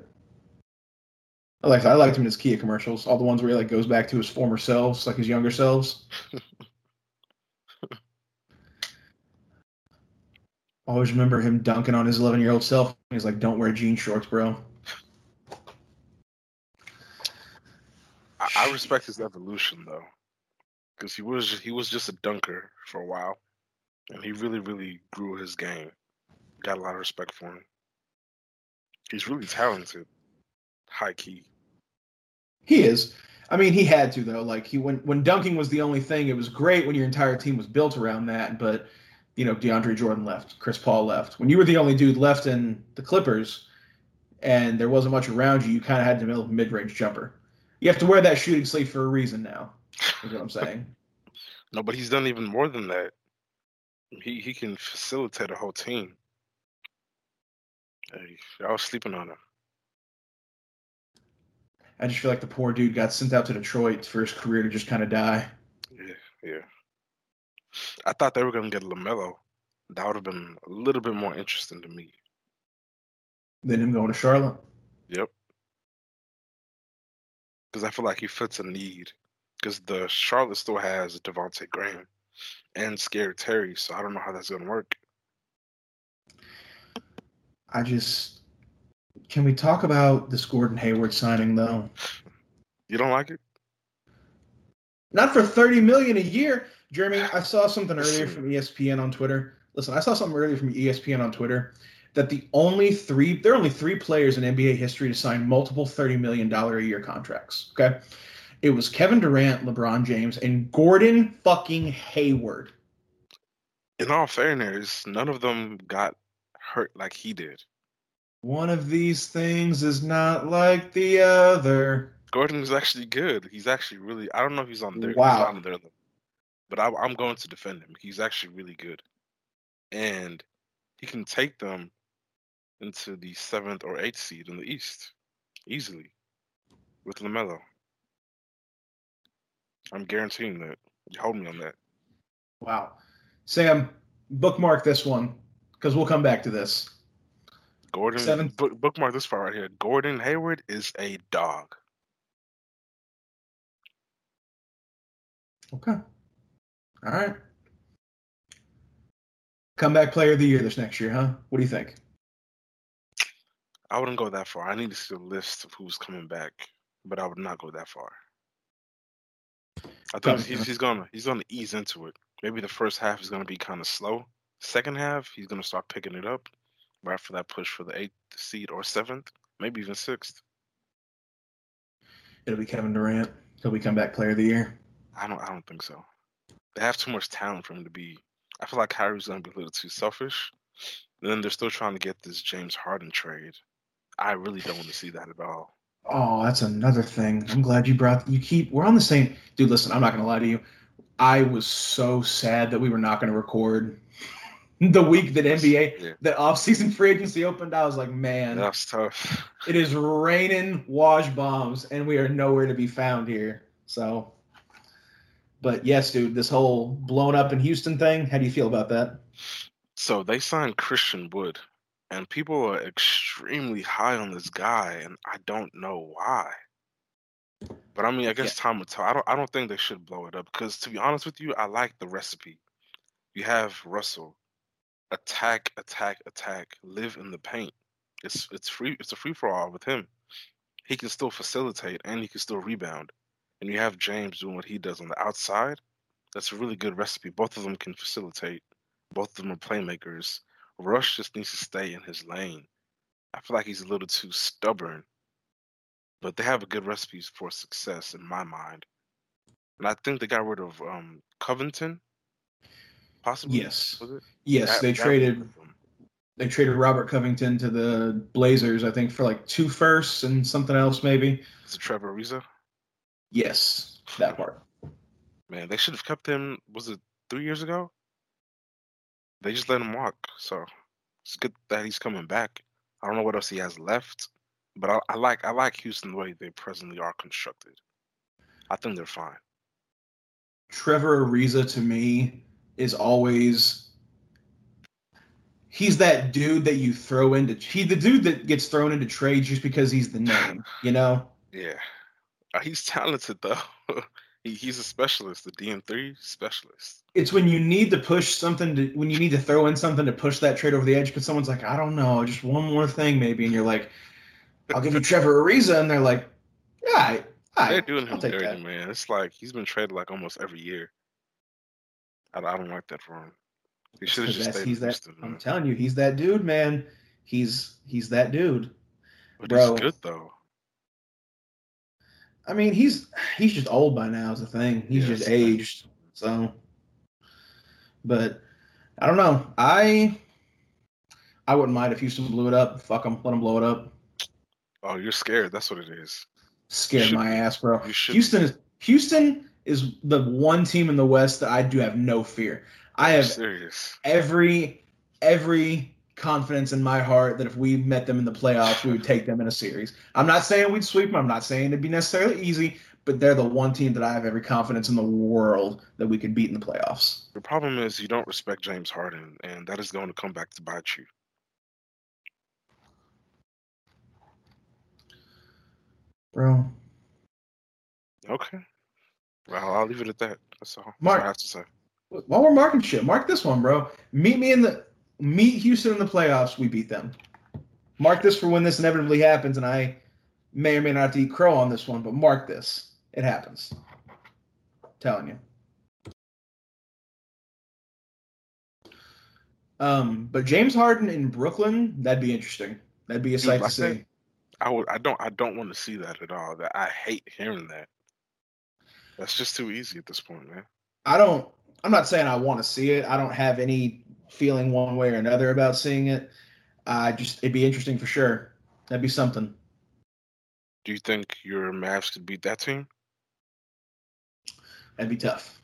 I liked I liked him in his Kia commercials, all the ones where he like goes back to his former selves, like his younger selves. Always remember him dunking on his 11 year old self. He's like, "Don't wear jean shorts, bro." I, respect his evolution though, because he was he was just a dunker for a while, and he really really grew his game. Got a lot of respect for him. He's really talented, high key. He is. I mean, he had to though. Like he when when dunking was the only thing, it was great when your entire team was built around that. But you know, DeAndre Jordan left, Chris Paul left. When you were the only dude left in the Clippers, and there wasn't much around you, you kind of had to develop a mid range jumper. You have to wear that shooting sleeve for a reason now. Is what I'm saying. No, but he's done even more than that. He he can facilitate a whole team. Hey, y'all was sleeping on him. I just feel like the poor dude got sent out to Detroit for his career to just kind of die. Yeah, yeah. I thought they were gonna get LaMelo. That would have been a little bit more interesting to me. Then him going to Charlotte. Yep. Because I feel like he fits a need. Because the Charlotte still has Devonte Graham and Scary Terry, so I don't know how that's gonna work. I just can we talk about this Gordon Hayward signing though? You don't like it? Not for thirty million a year, Jeremy. I saw something earlier from ESPN on Twitter. Listen, I saw something earlier from ESPN on Twitter that the only three there are only three players in NBA history to sign multiple thirty million dollar a year contracts. Okay, it was Kevin Durant, LeBron James, and Gordon fucking Hayward. In all fairness, none of them got hurt like he did. One of these things is not like the other. Gordon is actually good. He's actually really. I don't know if he's on their. Wow. On their level, but I, I'm going to defend him. He's actually really good, and he can take them into the seventh or eighth seed in the East easily with LaMelo. I'm guaranteeing that. You hold me on that. Wow, Sam, bookmark this one because we'll come back to this. Gordon, Seventh- book, bookmark this part right here. Gordon Hayward is a dog. Okay. All right. Comeback player of the year this next year, huh? What do you think? I wouldn't go that far. I need to see a list of who's coming back, but I would not go that far. I think he's, he's gonna he's gonna ease into it. Maybe the first half is gonna be kind of slow. Second half, he's gonna start picking it up. Right for that push for the eighth seed or seventh, maybe even sixth. It'll be Kevin Durant. He'll be comeback player of the year. I don't I don't think so. They have too much talent for him to be. I feel like Kyrie's gonna be a little too selfish. And then they're still trying to get this James Harden trade. I really don't want to see that at all. Oh, that's another thing. I'm glad you brought. You keep. We're on the same. Dude, listen. I'm not gonna lie to you. I was so sad that we were not gonna record the week that NBA Yeah. that off-season free agency opened. I was like, man, That's tough. it is raining Woj bombs, and we are nowhere to be found here. So, but yes, dude, this whole blown up in Houston thing. How do you feel about that? So they signed Christian Wood, and people are extremely high on this guy, and I don't know why. But I mean, I guess time will tell. I don't. I don't think they should blow it up because, to be honest with you, I like the recipe. You have Russell, attack, attack, attack, live in the paint. It's it's free. It's a free for all with him. He can still facilitate and he can still rebound. And you have James doing what he does on the outside. That's a really good recipe. Both of them can facilitate. Both of them are playmakers. Rush just needs to stay in his lane. I feel like he's a little too stubborn. But they have a good recipe for success in my mind. And I think they got rid of um, Covington. Possibly. Yes, yes, That- they that traded. They traded Robert Covington to the Blazers, I think, for like two firsts and something else, maybe. Is it Trevor Ariza? Yes, that part. Man, they should have kept him. Was it three years ago? They just let him walk. So it's good that he's coming back. I don't know what else he has left, but I, I like I like Houston the way they presently are constructed. I think they're fine. Trevor Ariza to me is always he's that dude that you throw into he the dude that gets thrown into trades just because he's the name, you know? Yeah, Uh, he's talented though. he, he's a specialist, the DM three specialist. It's when you need to push something to when you need to throw in something to push that trade over the edge because someone's like, I don't know, just one more thing maybe, and you're like, I'll give you Trevor Ariza, and they're like, Yeah, all They're doing him dirty, that. man. It's like he's been traded like almost every year. I, I don't like that for him. He should have just stayed he's that I'm telling you, he's that dude, man. He's he's that dude. But bro. he's good though. I mean, he's he's just old by now is the thing. He's Yes, just aged. So but I don't know. I I wouldn't mind if Houston blew it up. Fuck them. Let them blow it up. Oh, you're scared. That's what it is. Scared my ass, bro. Houston is Houston is the one team in the West that I do have no fear. I have serious. every every confidence in my heart that if we met them in the playoffs, we would take them in a series. I'm not saying we'd sweep them. I'm not saying it'd be necessarily easy, but they're the one team that I have every confidence in the world that we could beat in the playoffs. The problem is you don't respect James Harden, and that is going to come back to bite you. Bro, Okay. Well, I'll leave it at that. That's all. That's Mark- all I have to say. while we're marking shit, mark this one, bro. Meet me in the meet Houston in the playoffs. We beat them. Mark this for when this inevitably happens, and I may or may not have to eat crow on this one, but mark this. It happens. telling you. Um, but James Harden in Brooklyn, that'd be interesting. That'd be a Dude, sight to like that- see. I would. I don't. I don't want to see that at all. That I hate hearing that. That's just too easy at this point, man. I don't. I'm not saying I want to see it. I don't have any feeling one way or another about seeing it. I just it'd be interesting for sure. That'd be something. Do you think your Mavs could beat that team? That'd be tough.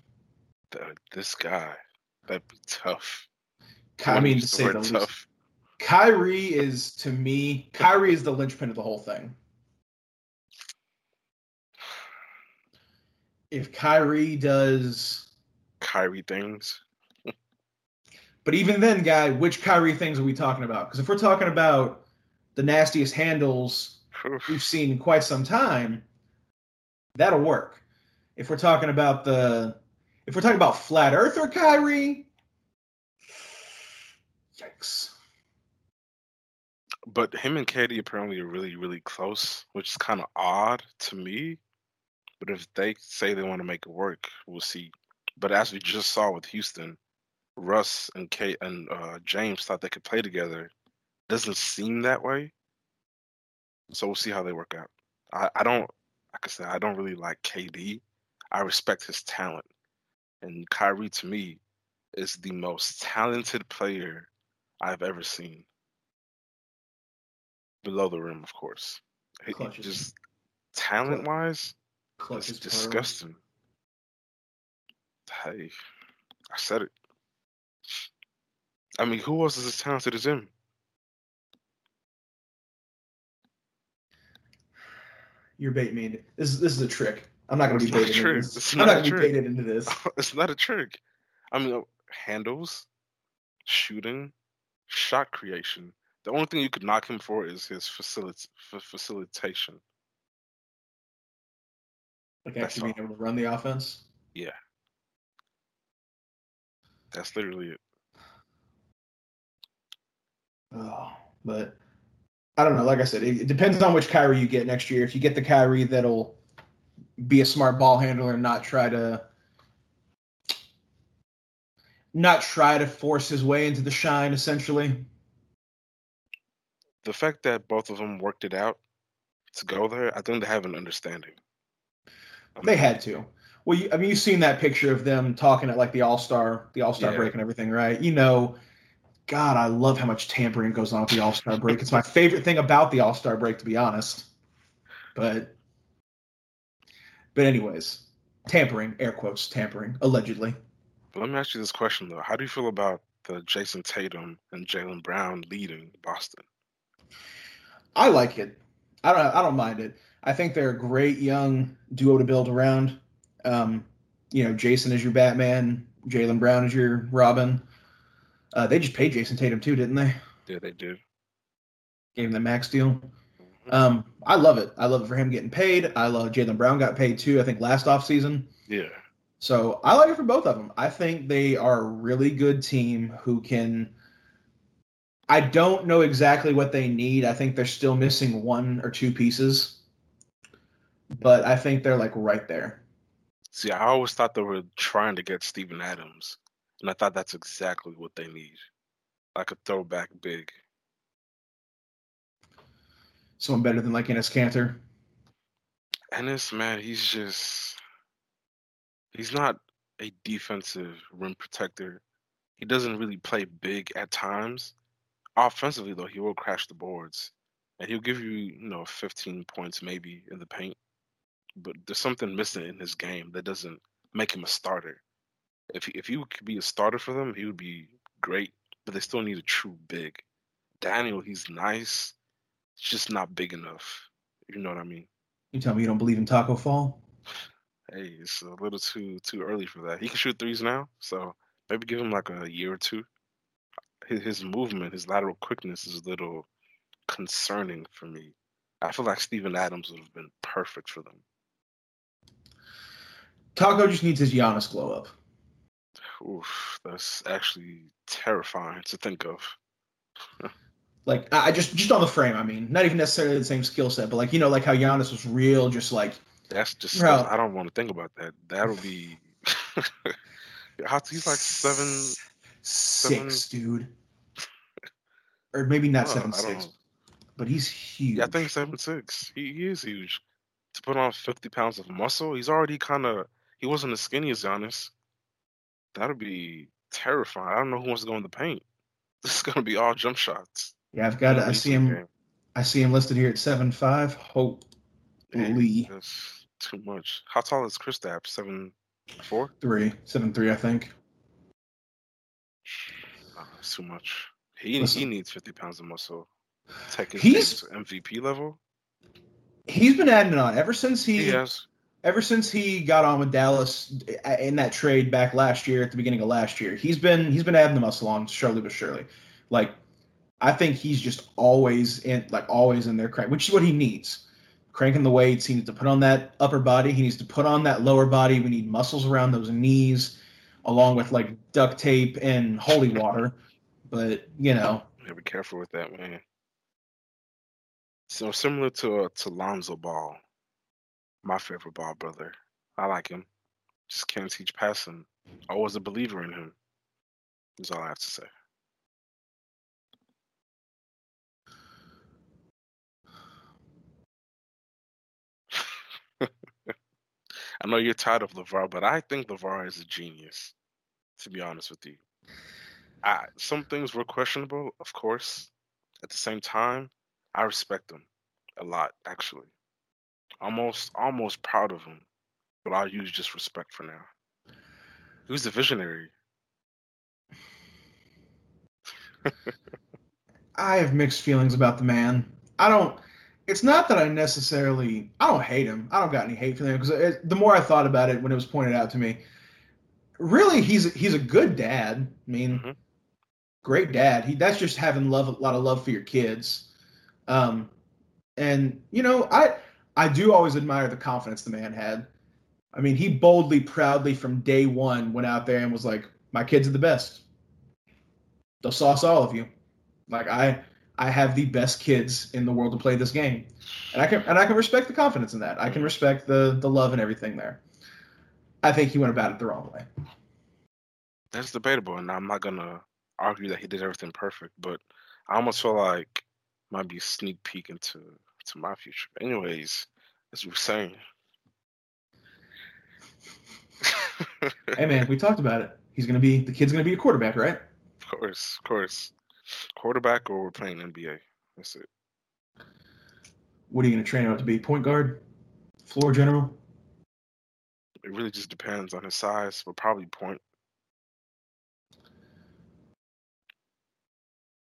Th- This guy, that'd be tough. I mean, to the say the least. tough. Kyrie is to me. Kyrie is the linchpin of the whole thing. If Kyrie does, Kyrie things. But even then, guy, which Kyrie things are we talking about? Because if we're talking about the nastiest handles we've seen in quite some time, that'll work. If we're talking about the, if we're talking about flat earther Kyrie, yikes. But him and KD apparently are really, really close, which is kind of odd to me. But if they say they want to make it work, we'll see. But as we just saw with Houston, Russ and Kate and uh, James thought they could play together. Doesn't seem that way. So we'll see how they work out. I, I don't, like I said, I don't really like KD. I respect his talent, and Kyrie to me is the most talented player I've ever seen below the rim, of course. He- he just talent wise, it's disgusting. Hey, I said it. I mean, who else is as talented as him? You're baiting me. into- This is this is a trick. I'm not gonna be baited into this. I'm not not gonna be baited into this. it's not a trick. I mean, handles, shooting, shot creation. The only thing you could knock him for is his facilit- f- facilitation. Like That's actually being able to run the offense. Yeah. That's literally it. Oh, but I don't know. Like I said, it, it depends on which Kyrie you get next year. If you get the Kyrie that'll be a smart ball handler and not try to not try to force his way into the shine, essentially. The fact that both of them worked it out to go there, I think they have an understanding. They had to. Well, you, I mean, you've seen that picture of them talking at like the All Star, the All Star Yeah. break and everything, right? You know, God, I love how much tampering goes on at the All Star break. It's my favorite thing about the All Star break, to be honest. But, but anyways, tampering, air quotes, tampering, allegedly. But let me ask you this question though: How do you feel about the Jayson Tatum and Jaylen Brown leading Boston? I like it. I don't. I don't mind it. I think they're a great young duo to build around. Um, you know, Jayson is your Batman. Jaylen Brown is your Robin. Uh, they just paid Jayson Tatum too, didn't they? Yeah, they did. Gave him the max deal. Um, I love it. I love it for him getting paid. I love Jaylen Brown got paid too. I think last offseason. Yeah, So I like it for both of them. I think they are a really good team who can. I don't know exactly what they need. I think they're still missing one or two pieces, but I think they're like right there. See, I always thought they were trying to get Steven Adams, and I thought that's exactly what they need, like a throwback big. Someone better than like Enes Kanter. Enes, man, he's just he's not a defensive rim protector. He doesn't really play big at times. Offensively, though, he will crash the boards, and he'll give you, you know, 15 points maybe in the paint. But there's something missing in his game that doesn't make him a starter. If he, if he could be a starter for them, he would be great. But they still need a true big. Daniel, he's nice, it's just not big enough. You know what I mean? You tell me you don't believe in Taco Fall? Hey, it's a little too too early for that. He can shoot threes now, so maybe give him like a year or two. His, his movement, his lateral quickness is a little concerning for me. I feel like Steven Adams would have been perfect for them. Taco just needs his Giannis glow up. Oof, that's actually terrifying to think of. Like I just just on the frame. I mean, not even necessarily the same skill set, but like you know, like how Giannis was real, just like That's just Bro. I don't want to think about that. That'll be how he's like seven. six, dude, or maybe not Oh, seven six, but he's huge. Yeah, I think seven six. He, he is huge. To put on fifty pounds of muscle, he's already kind of. He wasn't as skinny as Giannis. That'd be terrifying. I don't know who wants to go in the paint. This is gonna be all jump shots. Yeah, I've got. I see him. game. I see him listed here at seven five. Holy, Hey, That's too much. How tall is Chris Kristaps? Seven four? three seven three, I think. Nah, that's too much. He he needs fifty pounds of muscle. Take his He's- MVP level. He's been adding on ever since he, He has. Ever since he got on with Dallas in that trade back last year at the beginning of last year. He's been he's been adding the muscle on slowly but surely. Like I think he's just always in like always in there crank, which is what he needs. Cranking the weights, he needs to put on that upper body. He needs to put on that lower body. We need muscles around those knees, along with like duct tape and holy water. But you know, Yeah, be careful with that, man. So similar to uh, to Lonzo Ball, my favorite ball brother. I like him. Just can't teach passing. I was a believer in him. That's all I have to say. I know you're tired of LeVar, but I think LeVar is a genius, to be honest with you. I, some things were questionable, of course. At the same time, I respect him a lot, actually. Almost, almost proud of him, but I'll use just respect for now. He was a visionary. I have mixed feelings about the man. I don't. It's not that I necessarily. I don't hate him. I don't got any hate for him because the more I thought about it when it was pointed out to me, really he's he's a good dad. I mean, Mhm. great dad. He that's just having love a lot of love for your kids. Um, and you know, I I do always admire the confidence the man had. I mean, he boldly, proudly from day one went out there and was like, "My kids are the best. They'll sauce all of you. Like I I have the best kids in the world to play this game." And I can and I can respect the confidence in that. I can respect the the love and everything there. I think he went about it the wrong way. That's debatable, and I'm not gonna argue that he did everything perfect, but I almost feel like might be a sneak peek into to my future. Anyways, as you were saying. Hey man, we talked about it. He's gonna be the kid's gonna be a quarterback, right? Of course, of course. Quarterback or we're playing NBA. That's it. What are you gonna train him up to be? Point guard, floor general. It really just depends on his size, but probably point.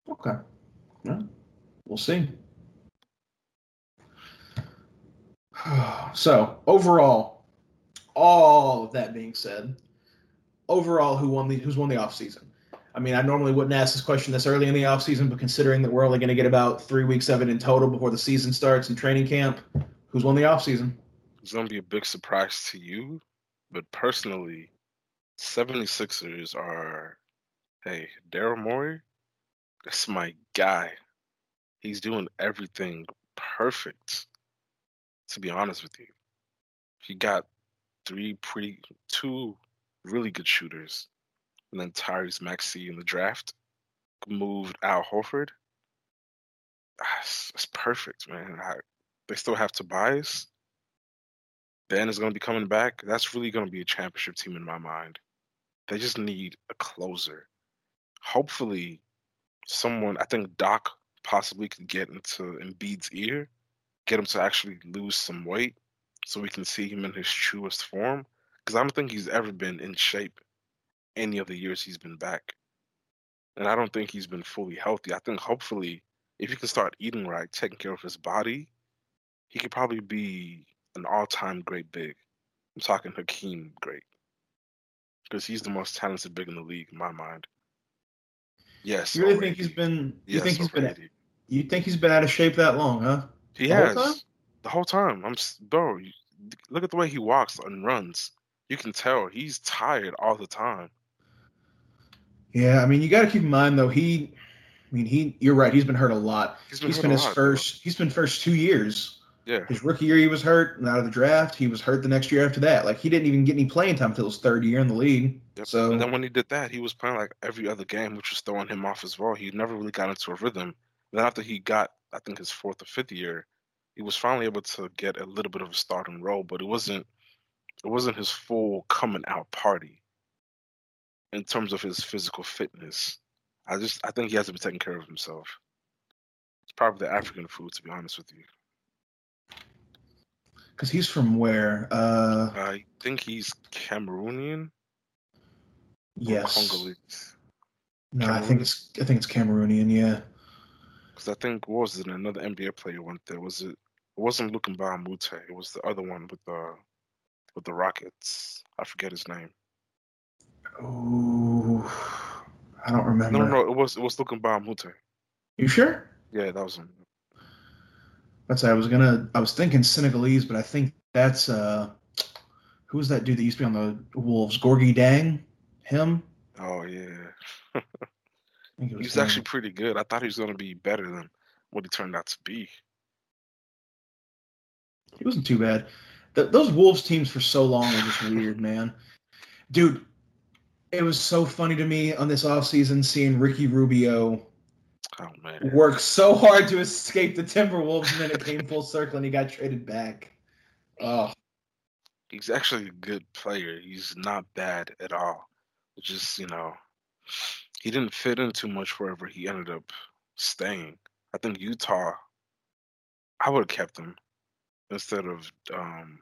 Okay. Yeah, we'll see. So overall, all of that being said, overall, who won the who's won the offseason? I mean, I normally wouldn't ask this question this early in the offseason, but considering that we're only going to get about three weeks of it in total before the season starts in training camp, who's won the offseason? It's gonna be a big surprise to you, but personally, 76ers are hey, Daryl Morey, that's my guy. He's doing everything perfect. To be honest with you. He got three pretty two really good shooters. And then Tyrese Maxey in the draft. Moved Al Horford. Ah, It's, it's perfect, man. I, they still have Tobias. Ben is going to be coming back. That's really going to be a championship team in my mind. They just need a closer. Hopefully, someone, I think Doc possibly could get into Embiid's ear, get him to actually lose some weight so we can see him in his truest form. Because I don't think he's ever been in shape any of the years he's been back. And I don't think he's been fully healthy. I think hopefully, if he can start eating right, taking care of his body, he could probably be an all-time great big. I'm talking Hakeem great because he's the most talented big in the league in my mind. Yes, You really think he's been? You Yes, think he's over been? You think he's been out of shape that long, huh? He the has time? the whole time. I'm s- bro. Look at the way he walks and runs. You can tell he's tired all the time. Yeah, I mean, you got to keep in mind though. He, I mean, he. You're right. He's been hurt a lot. He's been He's hurt been his lot, bro. first. He's been first two years. Yeah, His rookie year, he was hurt and out of the draft. He was hurt the next year after that. Like he didn't even get any playing time until his third year in the league. Yep. So and then when he did that, he was playing like every other game, which was throwing him off as well. He never really got into a rhythm. Then after he got, I think his fourth or fifth year, he was finally able to get a little bit of a starting role, but it wasn't, it wasn't his full coming out party. In terms of his physical fitness, I just, I think he has to be taking care of himself. It's probably the African food, to be honest with you. because he's from where? Uh, I think he's Cameroonian yes. Congolese. No, I think it's I think it's Cameroonian. Yeah. Because I think what was it another NBA player went there? Was it? It wasn't Lukan Mute. It was the other one with the with the Rockets. I forget his name. Oh, I don't remember. No, no, no. It was it was Lukan Mute. You sure? Yeah, that was him. That's I was gonna. I was thinking Senegalese, but I think that's uh, who was that dude that used to be on the Wolves? Gorgui Dieng, him. Oh yeah, I think it he was actually pretty good. I thought he was gonna be better than what he turned out to be. He wasn't too bad. Th those Wolves teams for so long are just weird, man. Dude, it was so funny to me on this offseason seeing Ricky Rubio Oh man, work so hard to escape the Timberwolves, and then it came full circle and he got traded back. Oh, he's actually a good player. He's not bad at all. It's just you know, he didn't fit in too much wherever he ended up staying. I think Utah. I would have kept him. instead of um,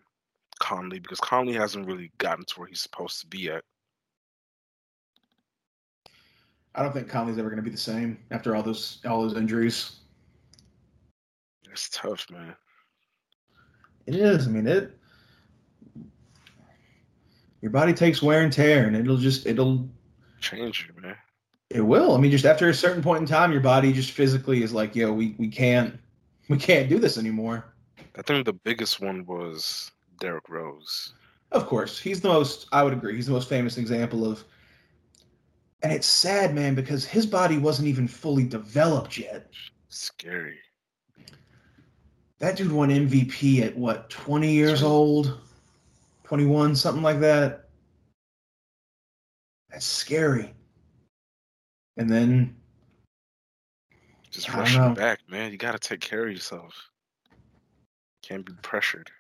Conley because Conley hasn't really gotten to where he's supposed to be yet. I don't think Conley's ever going to be the same after all those all those injuries. It's tough, man. It is. I mean, it. Your body takes wear and tear, and it'll just it'll change you, man. It will. I mean, just after a certain point in time, your body just physically is like, yo, we we can't we can't do this anymore. I think the biggest one was Derrick Rose. Of course, he's the most. I would agree. He's the most famous example of. And it's sad, man, because his body wasn't even fully developed yet. Scary. That dude won MVP at what, 20 years old? 21, something like that. That's scary. And then just rushing back, man. You got to take care of yourself. Can't be pressured.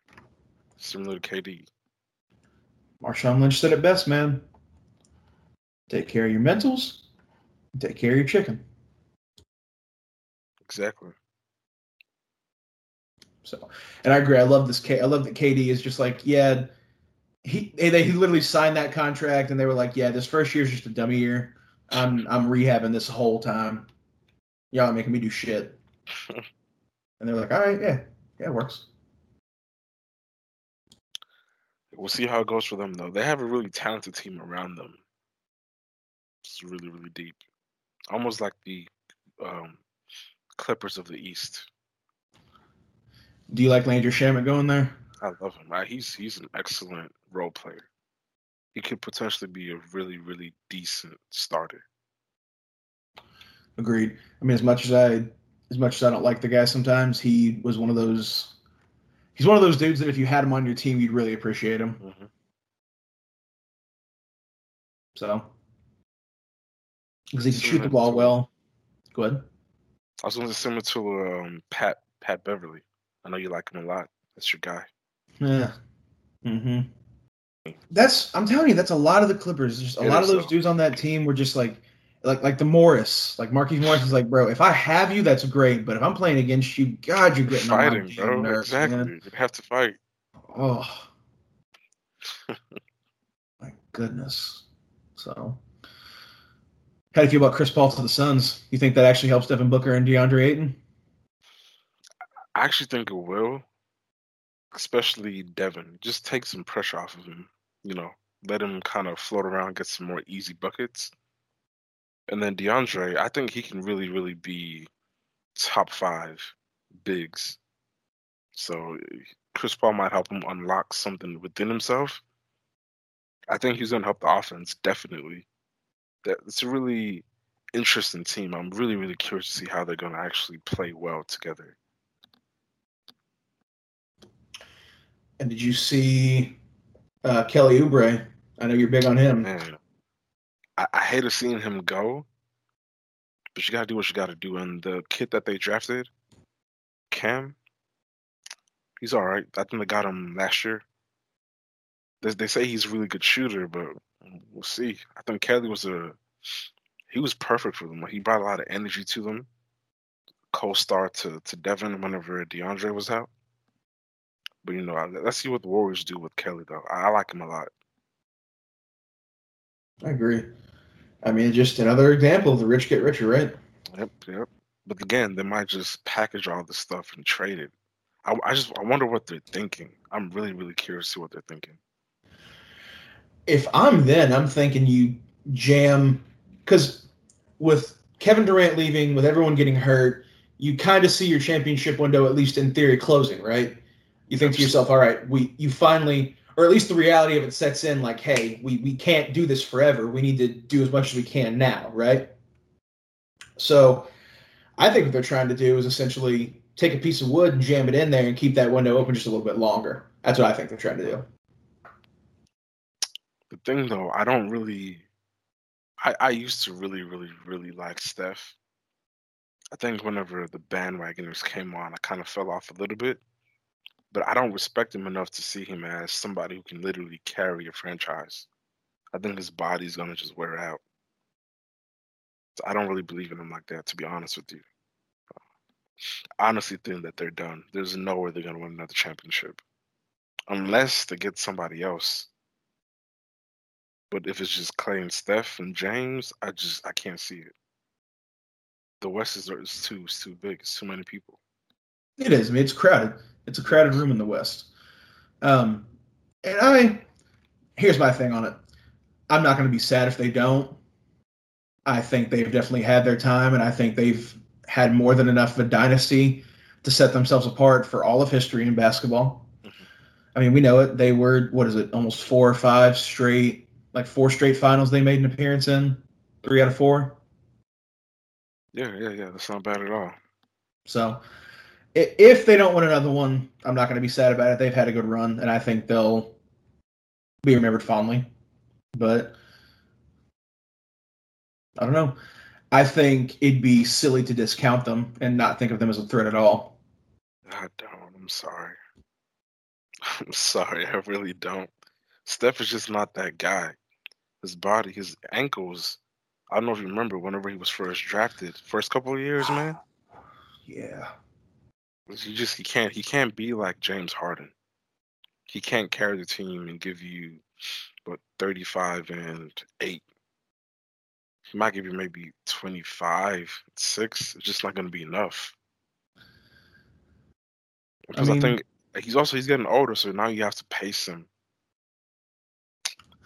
Similar to KD. Marshawn Lynch said it best, man. Take care of your mentals. Take care of your chicken. Exactly. So, and I agree. I love this. K. I love that KD is just like, yeah. He they he literally signed that contract, and they were like, yeah, this first year is just a dummy year. I'm I'm rehabbing this whole time. Y'all making me do shit. and they're like, all right, yeah, yeah, it works. We'll see how it goes for them, though. They have a really talented team around them. It's really, really deep. Almost like the um, Clippers of the East. Do you like Landry Shamet going there? I love him. Right? He's he's an excellent role player. He could potentially be a really, really decent starter. Agreed. I mean, as much as I as much as I don't like the guy sometimes, he was one of those he's one of those dudes that if you had him on your team, you'd really appreciate him. Mm-hmm. So, because he can shoot the ball well. Go ahead. I was going to similar to um, Pat Pat Beverley. I know you like him a lot. That's your guy. Yeah. Mm-hmm. That's I'm telling you, that's a lot of the Clippers. Just a lot of those so. dudes on that team were just like like like the Morris, like Marquise Morris is like, bro, if I have you, that's great. But if I'm playing against you, God, you're getting fighting, on bro. Nerves, exactly, man. you have to fight. Oh, my goodness. So, how do you feel about Chris Paul to the Suns? You think that actually helps Devin Booker and DeAndre Ayton? I actually think it will, especially Devin. Just take some pressure off of him. You know, let him kind of float around, get some more easy buckets and then DeAndre, I think he can really, really be top five bigs. So Chris Paul might help him unlock something within himself. I think he's going to help the offense definitely. That it's a really interesting team. I'm really, really curious to see how they're going to actually play well together. And did you see uh, Kelly Oubre? I know you're big on him. Man, I, I hated seeing him go, but you got to do what you got to do. And the kid that they drafted, Cam, he's all right. I think they got him last year. They, they say he's a really good shooter, but we'll see. I think Kelly was a he was perfect for them. He brought a lot of energy to them. Co-star to to Devin whenever DeAndre was out. But you know, let's see what the Warriors do with Kelly though. I, I like him a lot. I agree. I mean, just another example of the rich get richer, right? Yep, yep. But again, they might just package all this stuff and trade it. I, I just I wonder what they're thinking. I'm really really curious to see what they're thinking. If I'm then, I'm thinking you jam because with Kevin Durant leaving, with everyone getting hurt, you kind of see your championship window, at least in theory, closing, right? You think to yourself, all right, we you finally or at least the reality of it sets in like, hey, we, we can't do this forever. We need to do as much as we can now, right? So I think what they're trying to do is essentially take a piece of wood and jam it in there and keep that window open just a little bit longer. That's what I think they're trying to do. The thing though, I don't really I, I used to really, really, really like Steph. I think whenever the bandwagoners came on, I kind of fell off a little bit but I don't respect him enough to see him as somebody who can literally carry a franchise. I think his body's gonna just wear out. So I don't really believe in him like that, to be honest with you. honestly think that they're done. There's no way they're gonna win another championship unless they get somebody else. But if it's just Klay and Steph and James, I just I can't see it. The West is, is too too big. It's too many people. It is. I mean, it's crowded. It's a crowded room in the West. Um, and I, here's my thing on it. I'm not going to be sad if they don't. I think they've definitely had their time, and I think they've had more than enough of a dynasty to set themselves apart for all of history in basketball. Mm-hmm. I mean, we know it. They were what is it, almost four or five straight, like four straight finals they made an appearance in, three out of four. Yeah, yeah, yeah. That's not bad at all. So, if they don't win another one, I'm not going to be sad about it. They've had a good run, and I think they'll be remembered fondly. But I don't know. I think it'd be silly to discount them and not think of them as a threat at all. I don't. I'm sorry. I'm sorry. I really don't. Steph is just not that guy. His body, his ankles. I don't know if you remember whenever he was first drafted, first couple of years, man. Yeah. He just he can't he can't be like James Harden. He can't carry the team and give you what 35 and 8 he might give you maybe 25, 6. It's just not going to be enough. Because I, mean, I think he's also he's getting older, so now you have to pace him.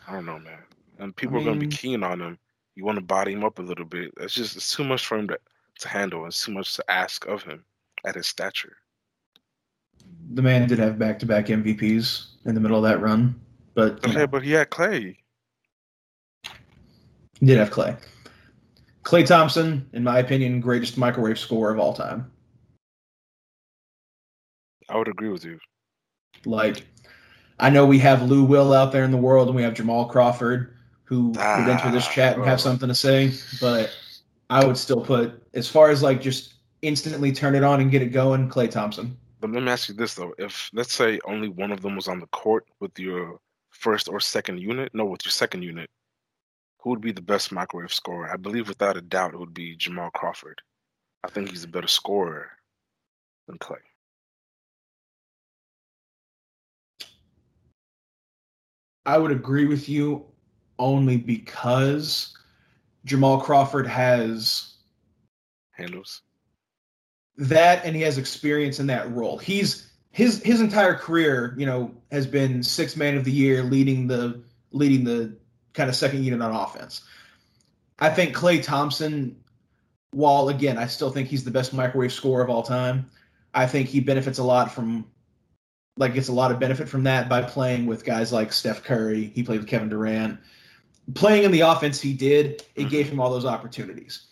I don't know, man. And people I mean, are going to be keen on him. You want to body him up a little bit. It's just it's too much for him to, to handle. It's too much to ask of him at his stature. The man did have back-to-back MVPs in the middle of that run, but okay, but he had Klay. He did have Clay. Klay Thompson, in my opinion, greatest microwave scorer of all time. I would agree with you. Like, I know we have Lou Will out there in the world, and we have Jamal Crawford, who ah, would enter this chat and have something to say. But I would still put, as far as like just instantly turn it on and get it going, Klay Thompson. But let me ask you this though: if let's say only one of them was on the court with your first or second unit, no, with your second unit, who would be the best microwave scorer? I believe without a doubt it would be Jamal Crawford. I think he's a better scorer than Klay. I would agree with you only because Jamal Crawford has handles that and he has experience in that role. He's his his entire career, you know, has been six man of the year leading the leading the kind of second unit on offense. I think Klay Thompson, while again, I still think he's the best microwave scorer of all time. I think he benefits a lot from, like, gets a lot of benefit from that by playing with guys like Steph Curry. He played with Kevin Durant. Playing in the offense he did, it mm-hmm. gave him all those opportunities.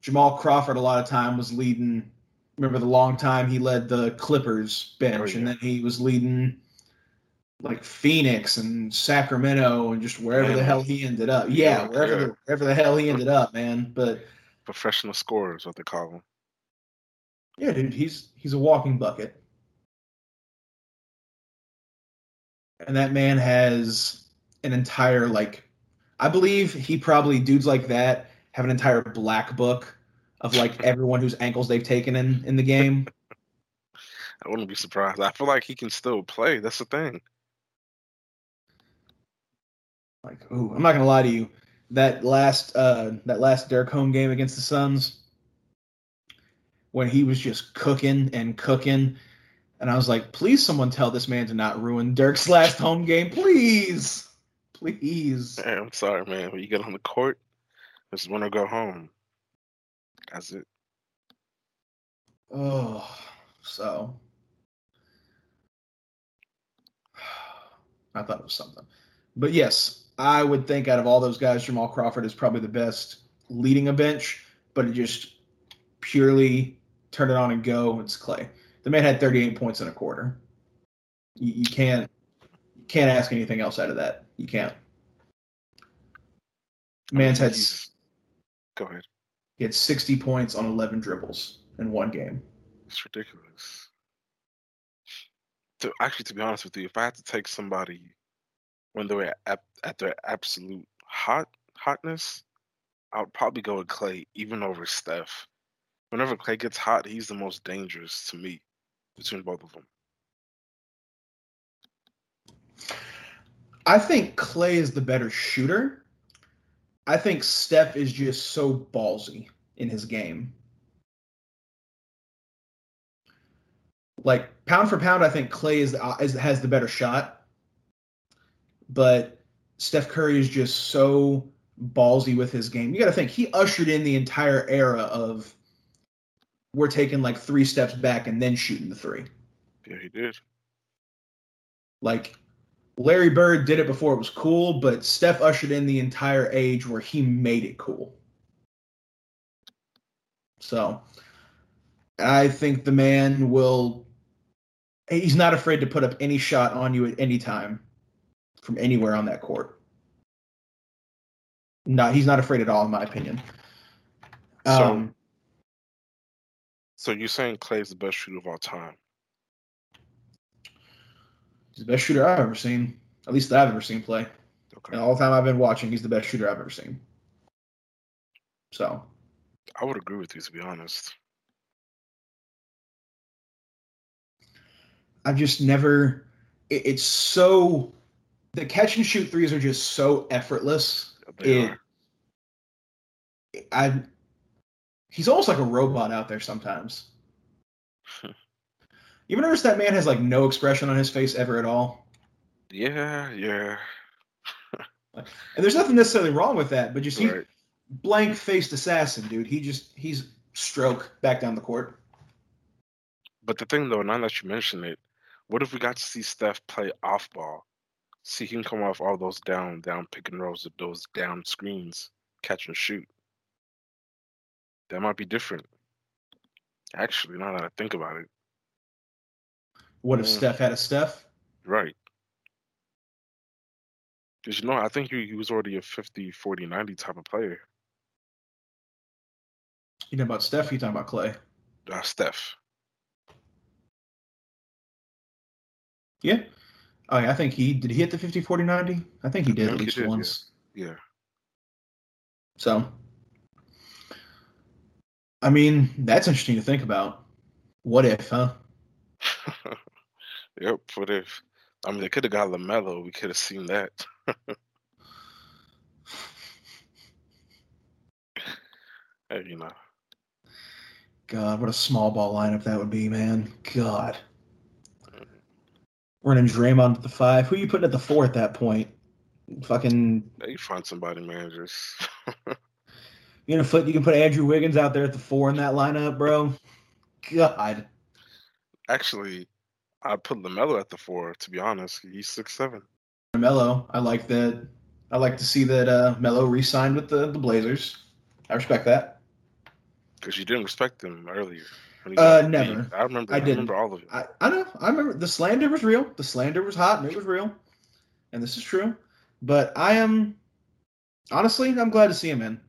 Jamal Crawford, a lot of time, was leading. Remember the long time he led the Clippers bench, oh, yeah. and then he was leading like Phoenix and Sacramento and just wherever man, the hell he ended up. Yeah, wherever the wherever the hell he ended up, man. But professional scorer is what they call him. Yeah, dude, he's he's a walking bucket. And that man has an entire like I believe he probably dudes like that have an entire black book of like everyone whose ankles they've taken in in the game. I wouldn't be surprised. I feel like he can still play. That's the thing. Like, ooh, I'm not gonna lie to you. That last uh that last Dirk home game against the Suns, when he was just cooking and cooking, and I was like, please someone tell this man to not ruin Dirk's last home game, please. Please. Hey, I'm sorry, man. When you get on the court, just want to go home. That's it. Oh, so I thought it was something. But yes, I would think out of all those guys, Jamal Crawford is probably the best leading a bench, but it just purely turn it on and go. It's Klay. The man had 38 points in a quarter. You, you can't can't ask anything else out of that. You can't. Man's had. Go ahead. He had 60 points on 11 dribbles in one game. It's ridiculous. To, actually, to be honest with you, if I had to take somebody when they were at, at their absolute hot hotness, I would probably go with Klay, even over Steph. whenever Klay gets hot, he's the most dangerous to me between both of them. I think Klay is the better shooter. I think Steph is just so ballsy in his game. Like pound for pound, I think Klay is, uh, is has the better shot, but Steph Curry is just so ballsy with his game. You got to think he ushered in the entire era of we're taking like three steps back and then shooting the three. Yeah, he did. Like Larry Bird did it before it was cool, but Steph ushered in the entire age where he made it cool. So I think the man will he's not afraid to put up any shot on you at any time from anywhere on that court. No, he's not afraid at all, in my opinion. So, Um, so you're saying Klay's the best shooter of all time? He's the best shooter I've ever seen, at least that I've ever seen play. Okay. And all the time I've been watching, he's the best shooter I've ever seen. So I would agree with you to be honest. I've just never. It, it's so the catch and shoot threes are just so effortless. They It- are. I. He's almost like a robot out there sometimes. You ever notice that man has like no expression on his face ever at all? Yeah, yeah. And there's nothing necessarily wrong with that, but you see Right. blank faced assassin, dude. He just he's stroke back down the court. But the thing though, now that you mention it, what if we got to see Steph play off ball? See him come off all those down, down pick and rolls, of those down screens, catch and shoot. That might be different. Actually, now that I think about it, What if Mm. Steph had a Steph? right. Because you know, I think he, he was already a 50, 40, 90 type of player. You know about Steph? You talking about Klay? Uh, Steph. Yeah. Oh yeah, I think he did. He hit the 50, 40, 90? I think he did I at least did, yeah. once. Yeah. So, I mean, that's interesting to think about. What if, huh? yep. What if? I mean, they could have got LaMelo. We could have seen that. hey, you know. God, what a small ball lineup that would be, man. God. Mm. Running Draymond at the five. Who are you putting at the four at that point? Fucking you find somebody, man. Just you know, foot. You can put Andrew Wiggins out there at the four in that lineup, bro. God. actually, I put LaMelo at the four. To be honest, he's six seven. Melo. I like that. I like to see that uh, Melo re-signed with the, the Blazers. I respect that. Because you didn't respect him earlier. Uh, never. I remember. I I, didn't. remember all of it. I, I know. I remember the slander was real. The slander was hot and it was real. And this is true. But I am honestly, I'm glad to see him in.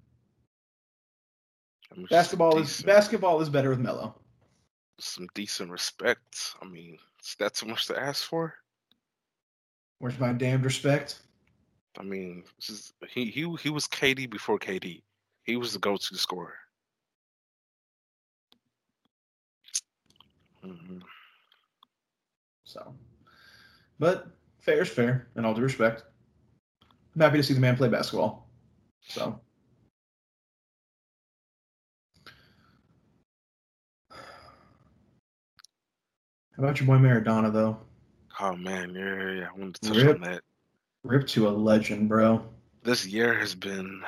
I mean, Basketball is basketball is better with Melo. some decent respect. I mean, is that too much to ask for? Where's my damned respect? I mean, this is, he he he was KD before KD. He was the go-to scorer. hmm So, but fair is fair, in all due respect. I'm happy to see the man play basketball. So, how about your boy Maradona though? Oh man, yeah, yeah, yeah. I wanted to touch Rip. on that. Rip to a legend, bro. This year has been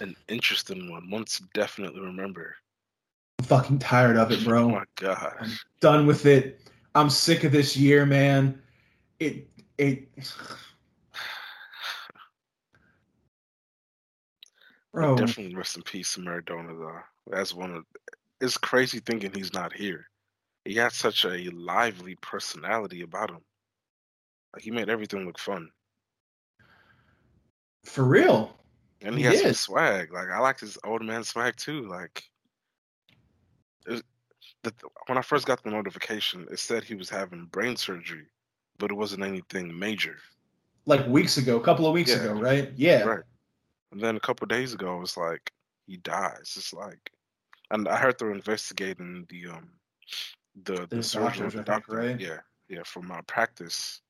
an interesting one. One to definitely remember. I'm fucking tired of it, bro. Oh my gosh. Done with it. I'm sick of this year, man. It it bro. Definitely rest in peace to Maradona though. That's one of it's crazy thinking he's not here. He had such a lively personality about him. Like he made everything look fun. For real. And he, He has some swag. Like I like his old man swag too. Like it was, the, when I first got the notification, it said he was having brain surgery, but it wasn't anything major. Like weeks ago, a couple of weeks Yeah. ago, right? Yeah. Right. And then a couple days ago, it was like he dies. It's like And I heard they're investigating the um the the, The surgeon, doctors, I the think, doctor. right? Yeah, yeah. From my practice,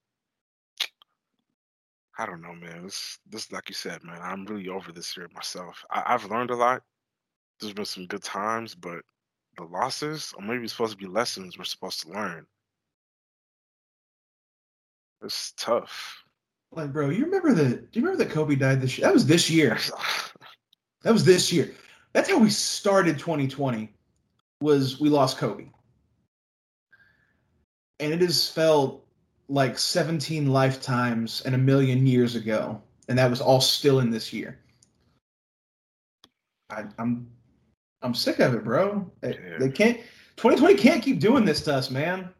I don't know, man. This this like you said, man. I'm really over this year myself. I, I've learned a lot. There's been some good times, but the losses, or maybe it's supposed to be lessons we're supposed to learn. It's tough. Like, bro, you remember the? Do you remember that Kobe died this year? That was this year. That was this year. That's how we started 2020. Was we lost Kobe, and it has felt like 17 lifetimes and a million years ago, and that was all still in this year. I, I'm, I'm sick of it, bro. They, they can't. 2020 can't keep doing this to us, man.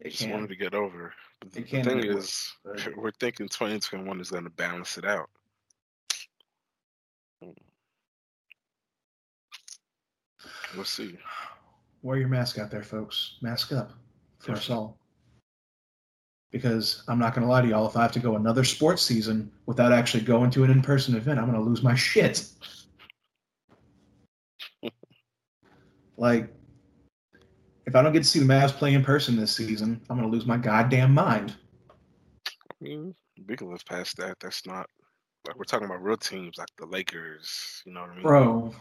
It just wanted to get over. But the, It the thing it is, we're thinking 2021 is going to balance it out. We'll see. Wear your mask out there, folks. Mask up us all. Because I'm not going to lie to y'all, if I have to go another sports season without actually going to an in person event, I'm going to lose my shit. like, if I don't get to see the Mavs play in person this season, I'm going to lose my goddamn mind. I mean, we can live past that. That's not like we're talking about real teams like the Lakers. You know what I mean? Bro,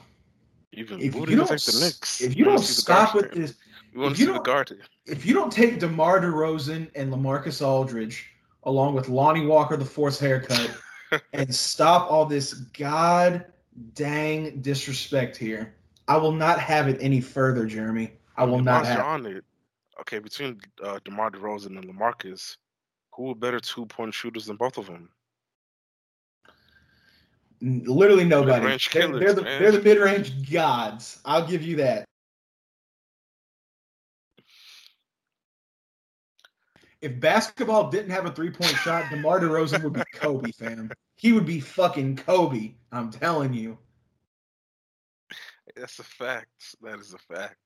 Even if you do you don't, think the Knicks? if you don't stop with this, we want if to you see Garden. if you don't take DeMar DeRozan and LaMarcus Aldridge along with Lonnie Walker, the fourth haircut, and stop all this god dang disrespect here, I will not have it any further, Jeremy. I will not have. on it, okay, between uh, DeMar DeRozan and LaMarcus, who are better two point shooters than both of them? Literally nobody. They're, killers, they're the they're the mid range gods. I'll give you that. If basketball didn't have a three point shot, DeMar DeRozan would be Kobe, fam. He would be fucking Kobe. I'm telling you. That's a fact. That is a fact.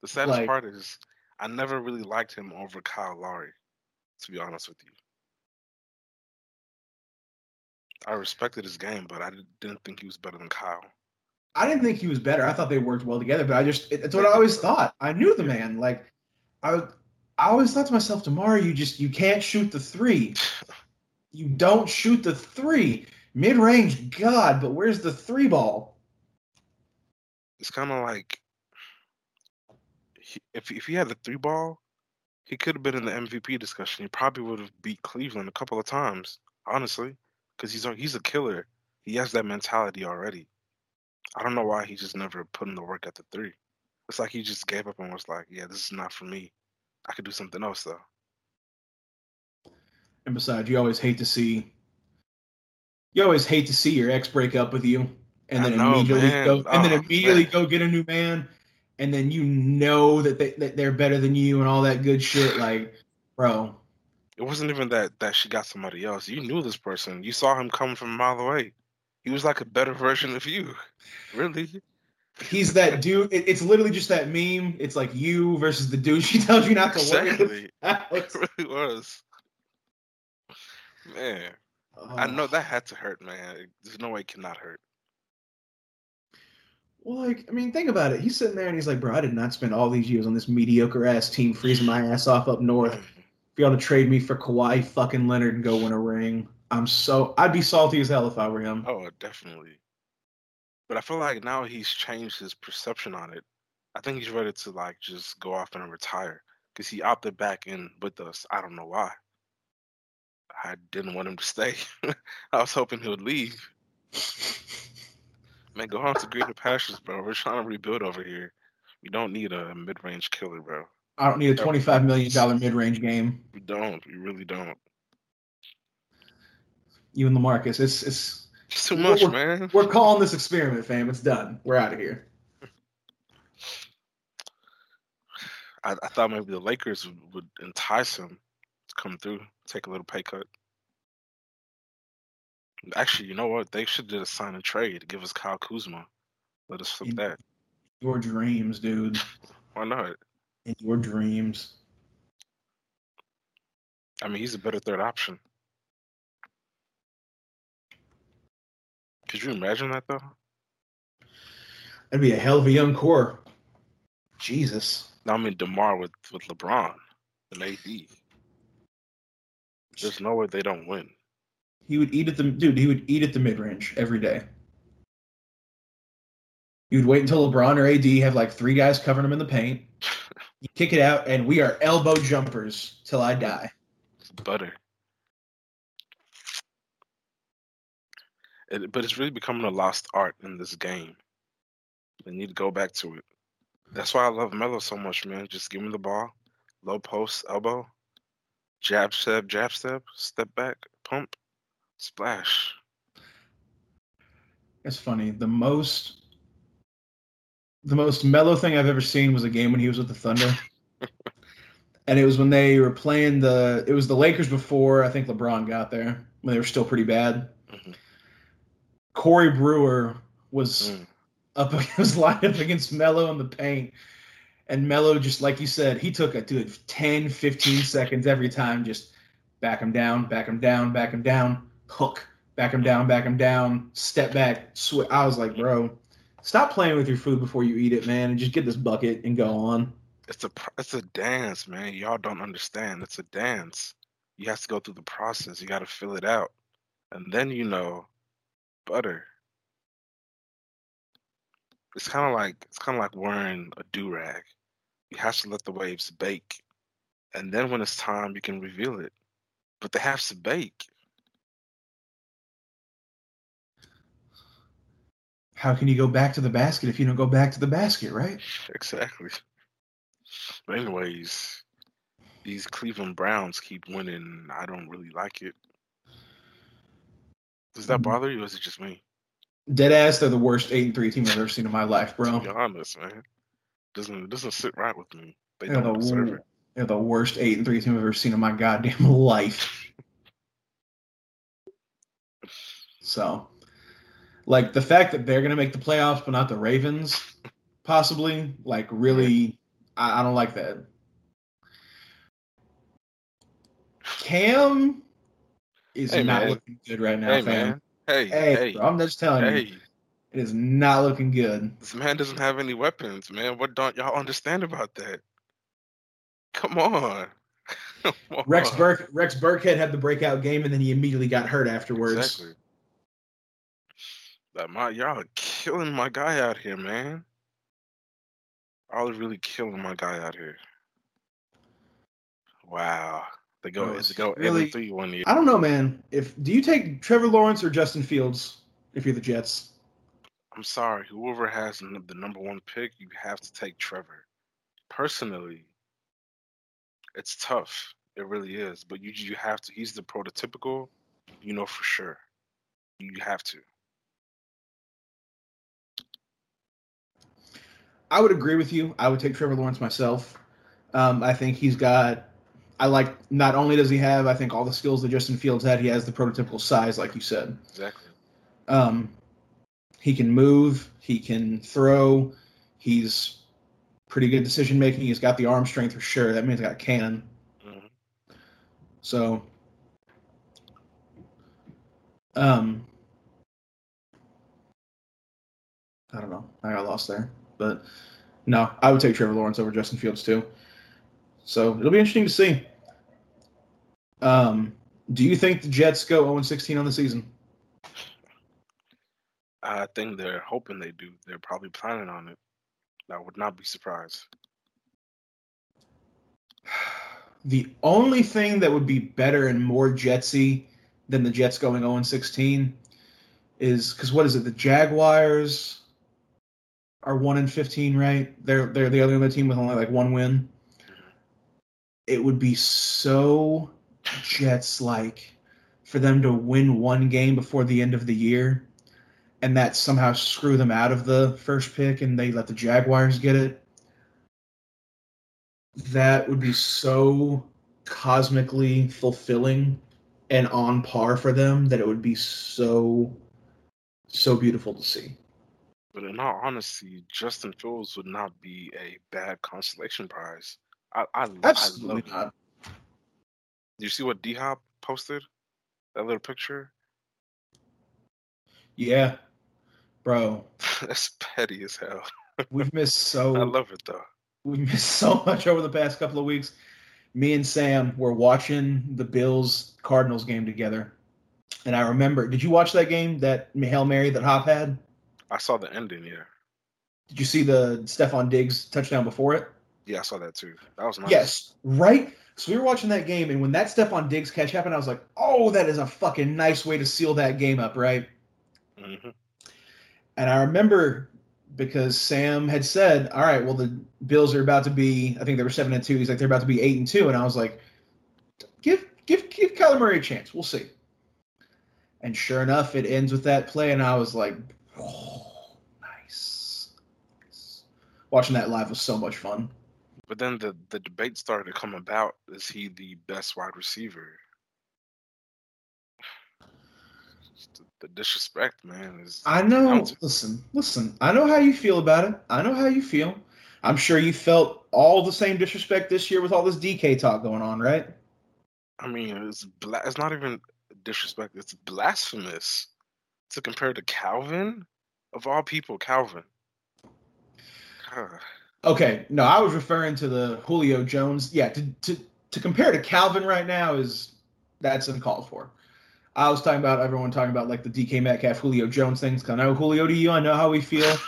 The saddest Like- part is I never really liked him over Kyle Lowry, to be honest with you. I respected his game, but I didn't think he was better than Kyle. I didn't think he was better. I thought they worked well together, but I just it- it's what I always thought. I knew the man. Like I I always thought to myself, tomorrow you just you can't shoot the three. You don't shoot the three. Mid range, God, but where's the three ball? It's kind of like if if he had the three ball, he could have been in the MVP discussion. He probably would have beat Cleveland a couple of times, honestly, because he's a, he's a killer. He has that mentality already. I don't know why he just never put in the work at the three. It's like he just gave up and was like, "Yeah, this is not for me. I could do something else though." And besides, you always hate to see you always hate to see your ex break up with you and then know, immediately man. go and then Oh, immediately man. go get a new man and then you know that, they, that they're better than you and all that good shit like bro It wasn't even that that she got somebody else. You knew this person. You saw him coming from a mile away. He was like a better version of you. Really? He's that dude it, it's literally just that meme it's like you versus the dude she tells you not to Exactly. about. It really was. Man, I know that had to hurt, man. There's no way it cannot hurt. Well, like, I mean, think about it. He's sitting there and he's like, bro, I did not spend all these years on this mediocre ass team freezing my ass off up north. For y'all to trade me for Kawhi fucking Leonard and go win a ring. I'm so I'd be salty as hell if I were him. Oh, definitely. But I feel like now he's changed his perception on it. I think he's ready to like just go off and retire because he opted back in with us. I don't know why. I didn't want him to stay. I was hoping he would leave. Man, go on to greener pastures, bro. We're trying to rebuild over here. We don't need a mid-range killer, bro. I don't need a twenty-five million dollar mid-range game. We don't. We really don't. You and LaMarcus, it's it's Too much, we're- man. we're calling this experiment, fam. It's done. We're out of here. I, I thought maybe the Lakers would, would entice him to come through, take a little pay cut. Actually, you know what? They should did a sign and trade to give us Kyle Kuzma. Let us flip You- that. Your dreams, dude. Why not? In your dreams. I mean, he's a better third option. Could you imagine that though? That'd be a hell of a young core. Jesus. I mean DeMar with with LeBron and AD. There's no way they don't win. He would eat at the dude. He would eat at the mid range every day. You would wait until LeBron or AD have like three guys covering him in the paint. You kick it out, and we are elbow jumpers till I die. It's butter. It, but it's really becoming a lost art in this game. They need to go back to it. That's why I love Melo so much, man. Just give me the ball, low post, elbow, jab step, jab step, step back, pump, splash. It's funny. The most the most Melo thing I've ever seen was a game when he was with the Thunder. and it was when they were playing the it was the Lakers before I think LeBron got there, when they were still pretty bad. Corey Brewer was Mm. up was lined up against Melo in the paint. And Melo just like you said, he took a dude 10, 15 seconds every time, just back him down, back him down, back him down, hook, back him down, back him down, step back, sw- I was like, bro, stop playing with your food before you eat it, man, and just get this bucket and go on. It's a it's a dance, man. Y'all don't understand. It's a dance. You have to go through the process. You got to fill it out, and then you know, butter. It's kind of like it's kind of like wearing a do rag. You have to let the waves bake, and then when it's time, you can reveal it. But they have to bake. How can you go back to the basket if you don't go back to the basket, right? Exactly. But anyways, these Cleveland Browns keep winning. I don't really like it. Does that Mhm. bother you, or is it just me? Dead ass, they're the worst eight and three team I've ever seen in my life, To be bro. honest, man, doesn't doesn't sit right with me. They they're don't the, deserve it. they're the worst eight and three team I've ever seen in my goddamn life. So, like the fact that they're gonna make the playoffs, but not the Ravens, possibly, like really, I, I don't like that. Cam is Hey, not man. looking good right now, Hey fam. man, hey Hey, hey bro, I'm just telling you, it is not looking good. this man doesn't have any weapons, man. What don't y'all understand about that? Come on. Come Rex on. Burke, Rex Burkhead had the breakout game, and then he immediately got hurt afterwards. Exactly. Like my y'all are killing my guy out here, man. Y'all are really killing my guy out here. Wow. They go they go really- and three one year. I don't know, man. If do you take Trevor Lawrence or Justin Fields if you're the Jets? I'm sorry, whoever has the number one pick, you have to take Trevor. Personally, it's tough. It really is. But you you have to. He's the prototypical. You know for sure. You have to. I would agree with you. I would take Trevor Lawrence myself. Um, I think he's got. I like. Not only does he have, I think all the skills that Justin Fields had. He has the prototypical size, like you said. Exactly. Um, he can move. He can throw. He's pretty good decision making. He's got the arm strength for sure. That means he's got cannon. hmm So, um, I don't know. I got lost there, but no, I would take Trevor Lawrence over Justin Fields too. So it'll be interesting to see. Um, do you think the Jets go 0 16 on the season? I think they're hoping they do. They're probably planning on it. I would not be surprised. The only thing that would be better and more Jetsy than the Jets going 0 16 is because what is it? The Jaguars are 1 and 15, right? They're they're the other team with only like one win. It would be so Jets like for them to win one game before the end of the year and that somehow screw them out of the first pick and they let the Jaguars get it. That would be so cosmically fulfilling and on par for them that it would be so so beautiful to see. But in all honesty, Justin Fields would not be a bad consolation prize. I I, lo- I Absolutely love. not. You see what D Hop posted? That little picture. Yeah. Bro, That's petty as hell. we've missed so. I love it though. we missed so much over the past couple of weeks. Me and Sam were watching the Bills Cardinals game together, and I remember. Did you watch that game? That Hail Mary that Hop had. I saw the ending. Yeah. Did you see the Stefon Diggs touchdown before it? Yeah, I saw that too. That was nice. Yes, right. So we were watching that game, and when that Stefon Diggs catch happened, I was like, "Oh, that is a fucking nice way to seal that game up, right?" hmm And I remember because Sam had said, "All right, well the Bills are about to be. I think they were seven and two. He's like they're about to be eight and two, and I was like, "Give give give Kyler Murray a chance. We'll see." And sure enough, it ends with that play, and I was like, "Oh, nice." nice." Watching that live was so much fun. But then the the debate started to come about: is he the best wide receiver? The, the disrespect, man, is. I know. Listen, listen. I know how you feel about it. I know how you feel. I'm sure you felt all the same disrespect this year with all this DK talk going on, right? I mean, it's bla- it's not even disrespect. It's blasphemous to compare to Calvin, of all people, Calvin. God. Okay, no, I was referring to the Julio Jones. Yeah, to to to compare to Calvin right now is that's uncalled for. I was talking about everyone talking about like the DK Metcalf Julio Jones things. I know Julio to you. I know how we feel.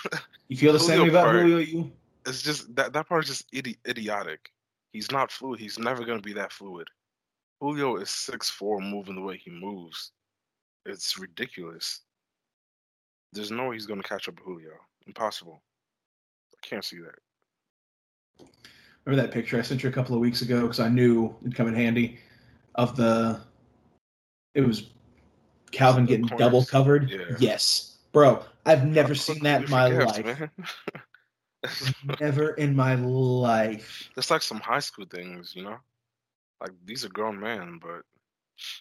You feel the same Julio about part. Julio you. It's just that that part is just idi- idiotic. He's not fluid. He's never gonna be that fluid. Julio is six four, moving the way he moves. It's ridiculous. There's no way he's gonna catch up with Julio. Impossible. I can't see that. Remember that picture I sent you a couple of weeks ago because I knew it'd come in handy of the. It was Calvin getting double covered. Yeah. Yes, bro. I've never seen that in my life. Never in my life. It's like some high school things, you know? Like these are grown men, but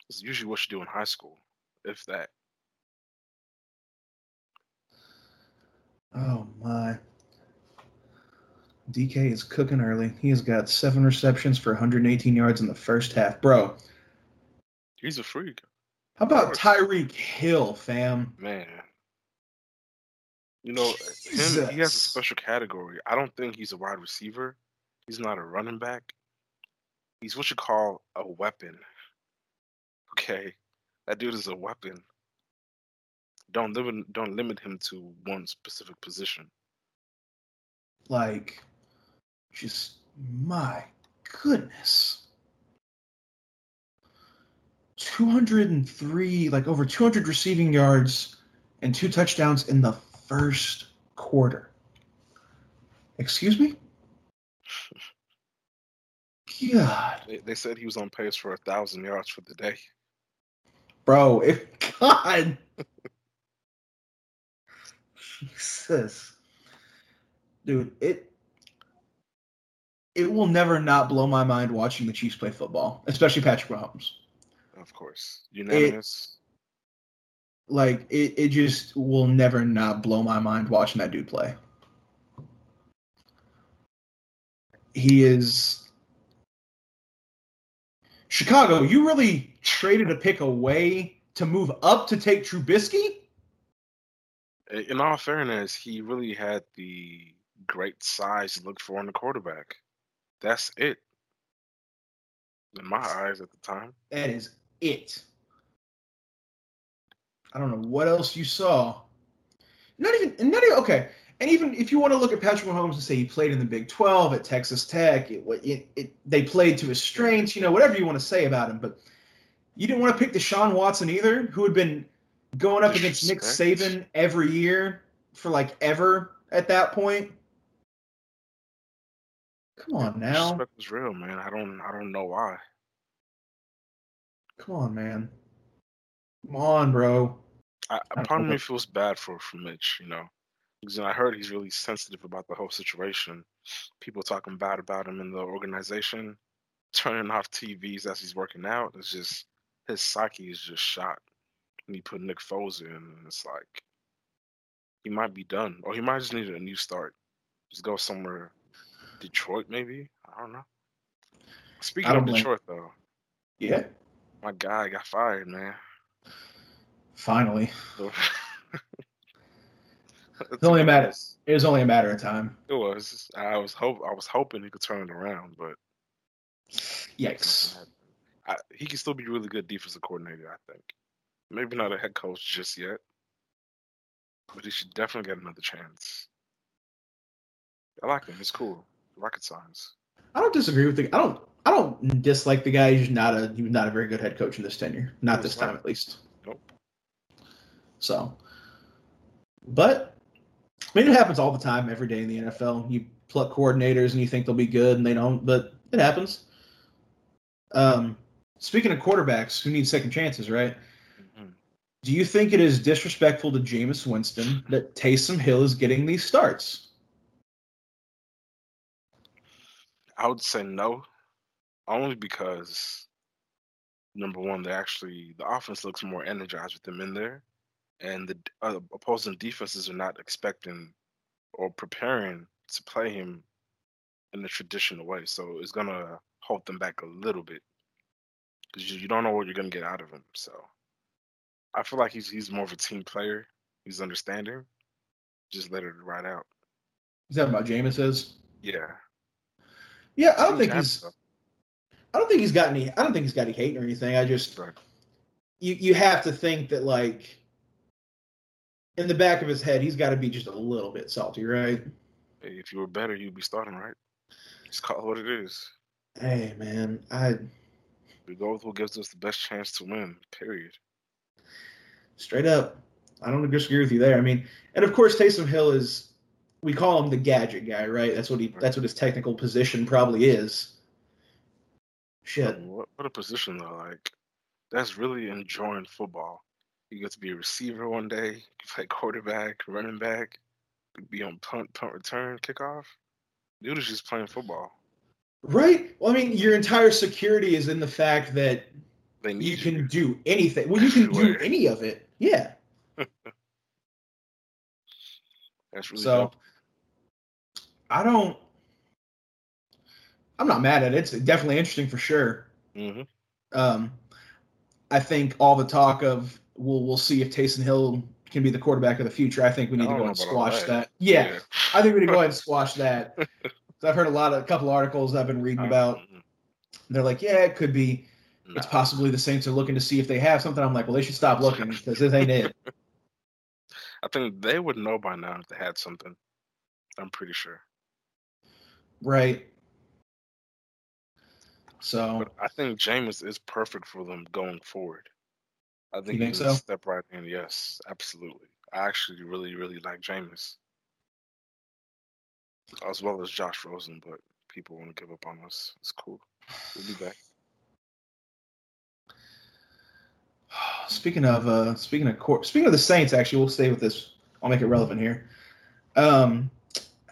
it's usually what you do in high school, if that. Oh my. DK is cooking early. He has got seven receptions for 118 yards in the first half. Bro, He's a freak, how about Tyreek Hill, fam? man. You know, him, he has a special category. I don't think he's a wide receiver. He's not a running back. He's what you call a weapon. Okay, that dude is a weapon. Don't limit don't limit him to one specific position. Like, just my goodness. 203, like over 200 receiving yards and two touchdowns in the first quarter. Excuse me? God. They, they said he was on pace for a thousand yards for the day. Bro, if God. Jesus. Dude, it it will never not blow my mind watching the Chiefs play football, especially Patrick Mahomes. Of course, unanimous. Like it, it just will never not blow my mind watching that dude play. He is Chicago, you really traded a pick away to move up to take Trubisky? In all fairness, he really had the great size to look for in the quarterback. That's it. In my eyes at the time. That is it. I don't know what else you saw. Not even, not even okay. And even if you want to look at Patrick Mahomes and say he played in the Big 12 at Texas Tech, it, it, it, they played to his strengths, you know, whatever you want to say about him. But you didn't want to pick Deshaun Watson either, who had been going up against Nick Saban every year for like ever at that point. Come on now. Respect was real, man. I don't I don't know why. Come on, man. Come on, bro. I, I part of me feels bad for, for Mitch, you know. Because I heard he's really sensitive about the whole situation. People talking bad about him in the organization, turning off TVs as he's working out. It's just his psyche is just shot. And he put Nick Foles in, and it's like he might be done, or he might just need a new start. Just go somewhere, Detroit maybe. I don't know. Speaking don't of blame- Detroit, though, Yeah. my guy got fired, man. Finally. It's only a matter. It was only a matter of time. It was. I was hope. I was hoping he could turn it around, but Yikes. I, he can still be really good defensive coordinator. I think. Maybe not a head coach just yet, but he should definitely get another chance. I like him. He's cool. Rocket science. I don't disagree with the. I don't. I don't dislike the guy. He's not a. He was not a very good head coach in this tenure. Not this time, at least. Nope. So, but I mean, it happens all the time, every day in the NFL. You pluck coordinators and you think they'll be good, and they don't. But it happens. Um, speaking of quarterbacks who need second chances, right? Mhm. Do you think it is disrespectful to Jameis Winston that Taysom Hill is getting these starts? I would say no, only because number one, they actually the offense looks more energized with them in there, and the uh, opposing defenses are not expecting or preparing to play him in the traditional way. So it's gonna hold them back a little bit because you, you don't know what you're gonna get out of him. So I feel like he's he's more of a team player. He's understanding. Just let it ride out. Is that about Jameis is? Yeah. Yeah, I don't think he's. I don't think he's got any. I don't think he's got any hate or anything. I just Right. you you have to think that like in the back of his head, he's got to be just a little bit salty, right? If you were better, you'd be starting right. Just call it what it is. Hey, man, I We go with what gives us the best chance to win. Period. straight up, I don't disagree with you there. I mean, and of course, Taysom Hill is. We call him the gadget guy, right? That's what he. That's what his technical position probably is. Shit. Oh, what, what a position though! Like that's really enjoying football. You get to be a receiver one day, you play quarterback, running back, be on punt, punt return, kickoff. Dude is just playing football. Right. Well, I mean, your entire security is in the fact that you you. can do anything. Well, you can do any of it. Yeah. That's really So. I don't. I'm not mad at it. It's definitely interesting for sure. hmm Um, I think all the talk of we'll we'll see if Taysom Hill can be the quarterback of the future. I think we need to go and squash that. that. Yeah, I think we need to go ahead and squash that. 'Cause I've heard a lot of a couple articles I've been reading about. Mhm. They're like, yeah, it could be. It's possibly the Saints are looking to see if they have something. I'm like, well, they should stop looking because this ain't it. I think they would know by now if they had something. I'm pretty sure. Right. So But I think Jameis is perfect for them going forward. I think, think can so? step right in. Yes, absolutely. I actually really, really like Jameis. As well as Josh Rosen, but people want to give up on us. It's cool. We'll be back. Speaking of uh, speaking of court, speaking of the Saints, actually, we'll stay with this. I'll make it relevant here. Um,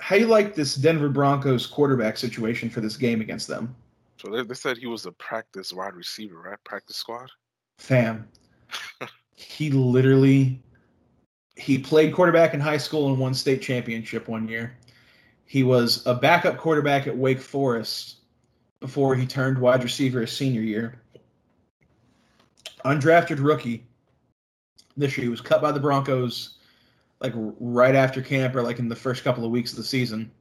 how do you like this Denver Broncos quarterback situation for this game against them, So they, they said he was a practice wide receiver, right? Practice squad. fam? he literally he played quarterback in high school and won state championship one year. He was a backup quarterback at Wake Forest before he turned wide receiver his senior year. Undrafted rookie this year. He was cut by the Broncos like right after camp or like in the first couple of weeks of the season.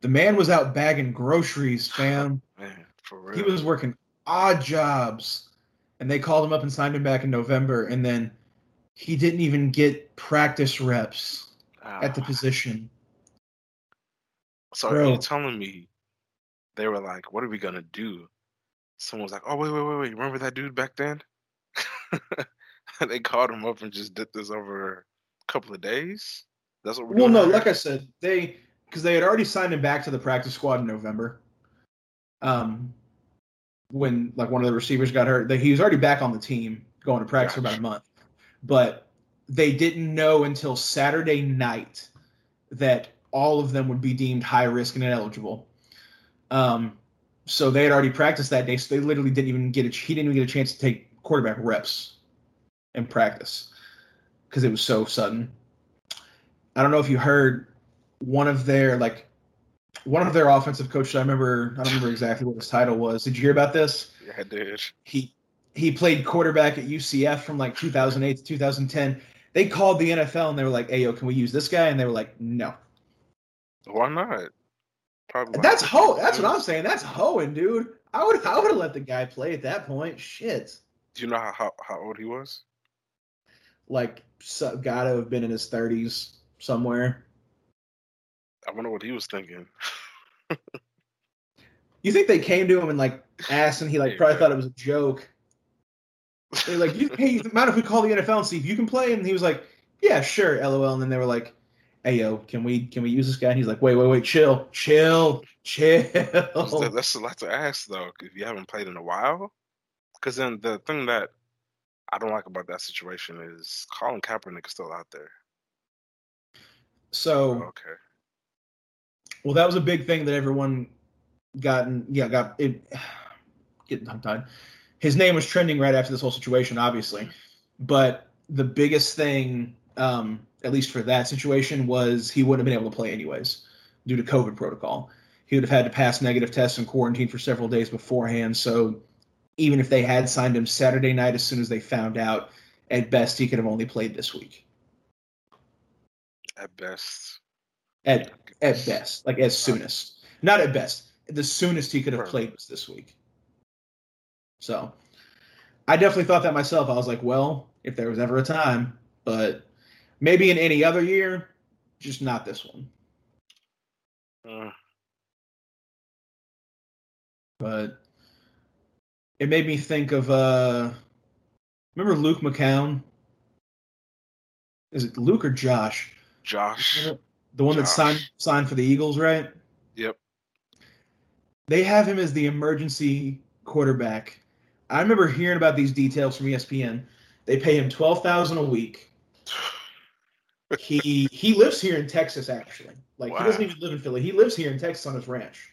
The man was out bagging groceries, fam. Man, for real. He was working odd jobs, and they called him up and signed him back in November, and then he didn't even get practice reps oh, at the position. So are Bro. you telling me they were like, "What are we gonna do?" Someone was like, "Oh wait, wait, wait, wait! Remember that dude back then?" they called him up and just did this over couple of days. That's what we're Well, doing. no, like? I said, they because they had already signed him back to the practice squad in November. Um, when like one of the receivers got hurt, that he was already back on the team, going to practice for about a month. But they didn't know until Saturday night that all of them would be deemed high risk and ineligible. Um, so they had already practiced that day, so they literally didn't even get a he didn't even get a chance to take quarterback reps in practice because it was so sudden. I don't know if you heard one of their like one of their offensive coaches. I remember I don't remember exactly what his title was. Did you hear about this? yeah, I did. He he played quarterback at UCF from like 2008 to 2010. They called the NFL and they were like, "Hey, yo, can we use this guy?" And they were like, "No." Why not? Probably That's ho. That's what I'm saying. That's hoeing, dude. I would I would have let the guy play at that point. Shit. Do you know how how, how old he was? Like, so, gotta have been in his 30s somewhere. I wonder what he was thinking. You think they came to him and like asked, and he like probably thought it was a joke. They're like, you, "Hey, mind if we call the NFL and see if you can play?" And he was like, "Yeah, sure, LOL." And then they were like, "Hey, yo, can we can we use this guy?" And he's like, "Wait, wait, wait, chill, chill, chill." That's a lot to ask though, if you haven't played in a while. Because then the thing that I don't like about that situation is Colin Kaepernick is still out there. So, Okay. well, that was a big thing that everyone gotten yeah got it. Getting tongue tied. His name was trending right after this whole situation, obviously, but the biggest thing, um, at least for that situation, was he wouldn't have been able to play anyways due to COVID protocol. He would have had to pass negative tests and quarantine for several days beforehand. So even if they had signed him Saturday night, as soon as they found out, at best he could have only played this week. At best. At at best, like as soonest, not at best. The soonest he could have played was this week. So, I definitely thought that myself. I was like, well, if there was ever a time, but maybe in any other year, just not this one. Uh, But it made me think of uh remember Luke McCown? Is it Luke or Josh? Josh. The one that signed signed for the Eagles, right? Yep. They have him as the emergency quarterback. I remember hearing about these details from ESPN. They pay him twelve thousand a week. He he lives here in Texas actually. Like he doesn't even live in Philly. He lives here in Texas on his ranch.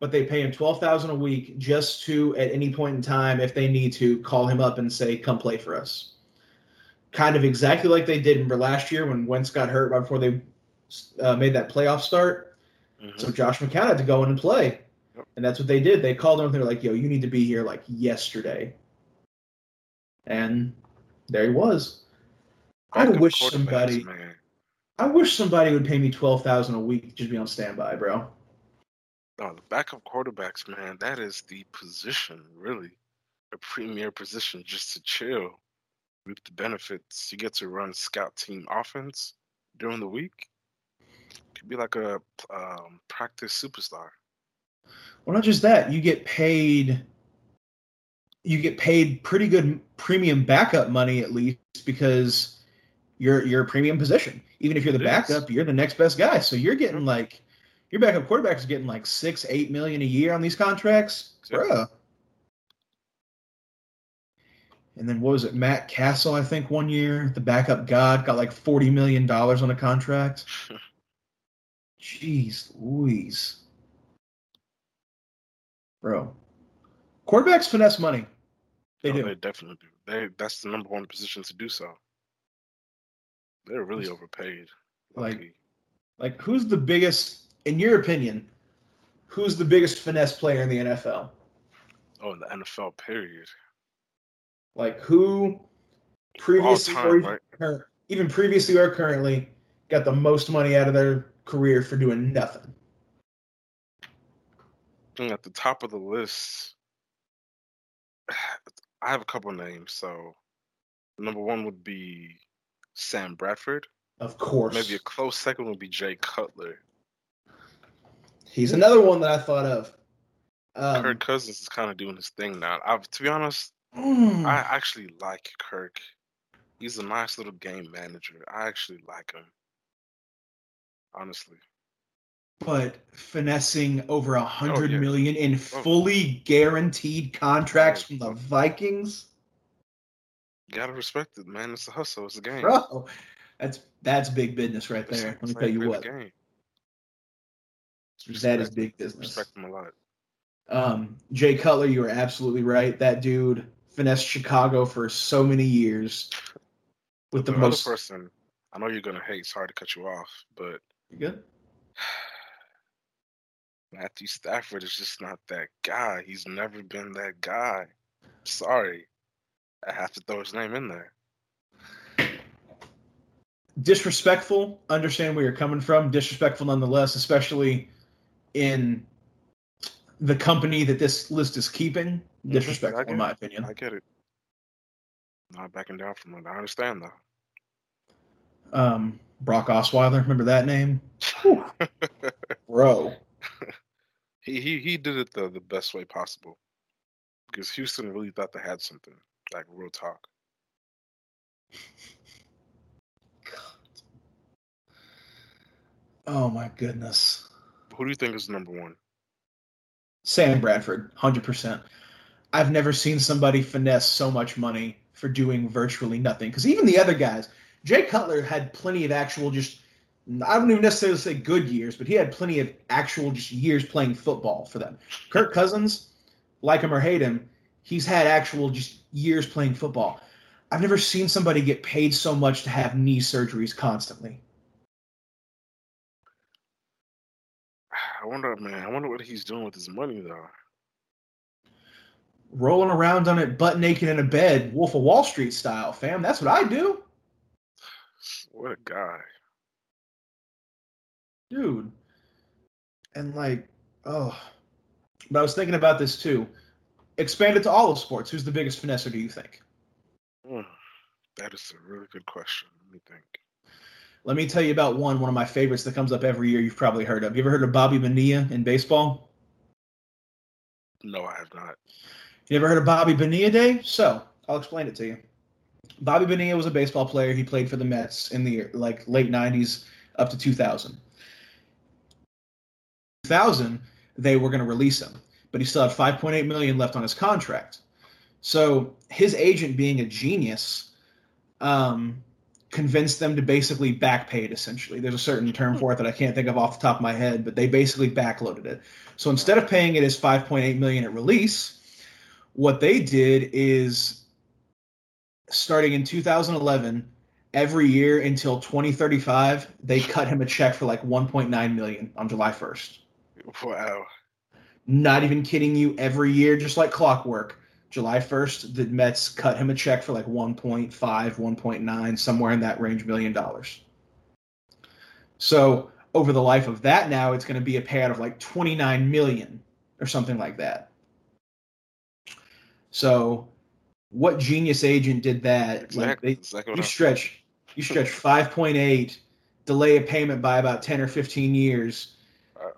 But they pay him twelve thousand a week just to at any point in time, if they need to, call him up and say, "Come play for us." Kind of exactly like they did remember last year when Wentz got hurt right before they uh, made that playoff start. Mhm. So Josh McCown had to go in and play. Yep. And that's what they did. They called him and They're like, yo, you need to be here like yesterday. And there he was. I Backup wish somebody Man. I wish somebody would pay me twelve thousand a week just to be on standby, bro. No, the backup quarterbacks, man, that is the position, really. A premier position just to chill. Reap the benefits. You get to run scout team offense during the week. Could be like a um, practice superstar. Well not just that, you get paid you get paid pretty good premium backup money at least because you're you're a premium position. Even if you're the It is. backup, you're the next best guy. So you're getting like your backup quarterback is getting like six, eight million a year on these contracts. Bruh. And then what was it? Matt Cassel, I think, one year, the backup god, got like forty million dollars on a contract. Jeez Louise. Bro. Quarterbacks finesse money. They Oh, do. They definitely do. They that's the number one position to do so. They're really overpaid. Like- Like, who's the biggest, in your opinion, who's the biggest finesse player in the NFL? oh, in the NFL period. Like, who previously time, or even, right? even previously or currently got the most money out of their career for doing nothing? And at the top of the list, I have a couple names. So, number one would be Sam Bradford. Of course. Maybe a close second would be Jay Cutler. He's another one that I thought of. Um, Kirk Cousins is kind of doing his thing now. I've, to be honest, mm, I actually like Kirk. He's a nice little game manager. I actually like him. Honestly. but finessing over a hundred Oh, yeah. million in Oh. fully guaranteed contracts Oh. from the Vikings, You gotta respect it, man. It's a hustle. It's a game. bro. That's that's big business right It's- there. Let me tell you what, game. That is big business. Respect him a lot. Um, Jay Cutler, you are absolutely right. That dude finessed Chicago for so many years with the, The, most. person, I know you're gonna hate. Sorry to cut you off, but You good? Matthew Stafford is just not that guy. He's never been that guy. Sorry, I have to throw his name in there. disrespectful. Understand where you're coming from. Disrespectful nonetheless, especially in the company that this list is keeping. Mhm, Disrespectful, in my it. opinion. I get it. Not backing down from it. I understand though. Um, Brock Osweiler, remember that name? Bro. he he he did it the the best way possible because Houston really thought they had something like real talk. Oh my goodness. Who do you think is number one? Sam Bradford, 100%. I've never seen somebody finesse so much money for doing virtually nothing. Because even the other guys, Jay Cutler had plenty of actual just, I don't even necessarily say good years, but he had plenty of actual just years playing football for them. Kirk Cousins, like him or hate him, he's had actual just years playing football. I've never seen somebody get paid so much to have knee surgeries constantly. I wonder, man. I wonder what he's doing with his money though. Rolling around on it butt naked in a bed, Wolf of Wall Street style, fam. That's what I do. What a guy. dude. And like, oh, but I was thinking about this too. Expand it to all of sports. Who's the biggest finesser? Do you think? Hmm, that is a really good question. Let me think. Let me tell you about one. One of my favorites that comes up every year. You've probably heard of. You ever heard of Bobby Bonilla in baseball? No, I have not. You ever heard of Bobby Bonilla Day? So I'll explain it to you. Bobby Bonilla was a baseball player. He played for the Mets in the like late '90s up to 2000. 2000, they were going to release him, but he still had 5.8 million left on his contract. So his agent, being a genius, um, convinced them to basically back pay it. Essentially, there's a certain term for it that I can't think of off the top of my head, but they basically backloaded it. So instead of paying it as 5.8 million at release, what they did is starting in 2011 every year until 2035 they cut him a check for like 1.9 million on july 1st Wow. not even kidding you every year just like clockwork july 1st the mets cut him a check for like 1.5 1.9 somewhere in that range million dollars. So over the life of that now it's going to be a payout of like 29 million or something like that. So what genius agent did that? Like Exactly. they, exactly you stretch you stretch 5.8 delay a payment by about 10 or 15 years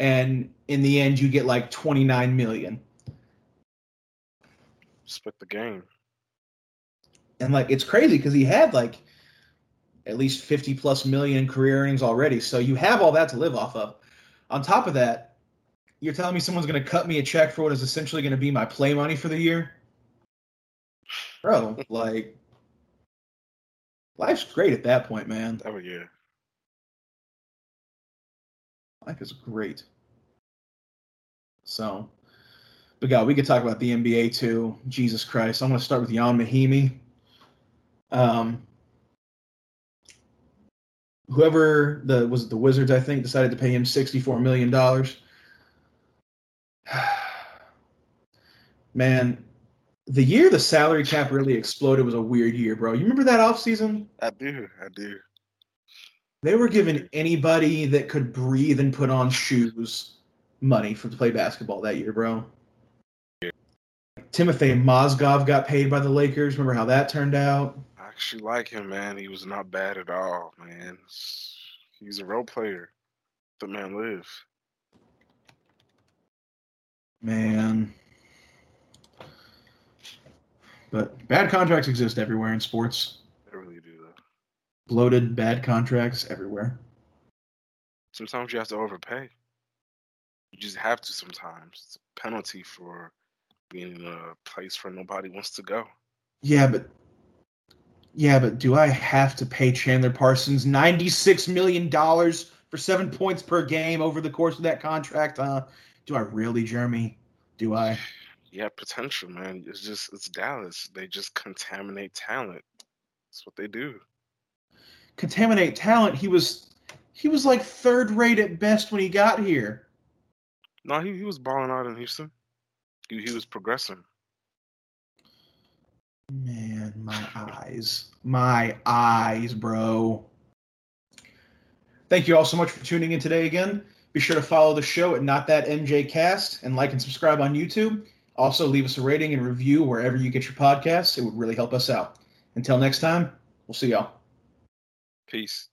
and in the end you get like 29 million split the game. and like it's crazy because he had like at least 50 plus million career earnings already so you have all that to live off of on top of that you're telling me someone's going to cut me a check for what is essentially going to be my play money for the year bro like life's great at that point man Oh yeah. Life is great. So, but God, we could talk about the NBA too. Jesus Christ, I'm going to start with Ian Mahinmi. Um, whoever the was it the Wizards, I think, decided to pay him 64 million dollars. Man, the year the salary cap really exploded was a weird year, bro. You remember that offseason? I do. I do. They were giving anybody that could breathe and put on shoes money for to play basketball that year, bro. Timofey Mozgov got paid by the Lakers. Remember how that turned out? I actually like him, man. He was not bad at all, man. He's a role player. The man lives. Man. But bad contracts exist everywhere in sports. They really do. Though. Bloated, bad contracts everywhere. Sometimes you have to overpay. You just have to. Sometimes it's a penalty for being in a place where nobody wants to go. Yeah, but yeah, but do I have to pay Chandler Parsons ninety six million dollars for seven points per game over the course of that contract? Uh, do I really, Jeremy? Do I? Yeah, potential, man. It's just it's Dallas. They just contaminate talent. That's what they do. Contaminate talent. He was he was like third rate at best when he got here. No, he, he was balling out in Houston. He, he was progressing. Man, my eyes, my eyes, bro. Thank you all so much for tuning in today again. Be sure to follow the show at Not That MJ Cast and like and subscribe on YouTube. Also, leave us a rating and review wherever you get your podcasts. It would really help us out. Until next time, we'll see y'all. Peace.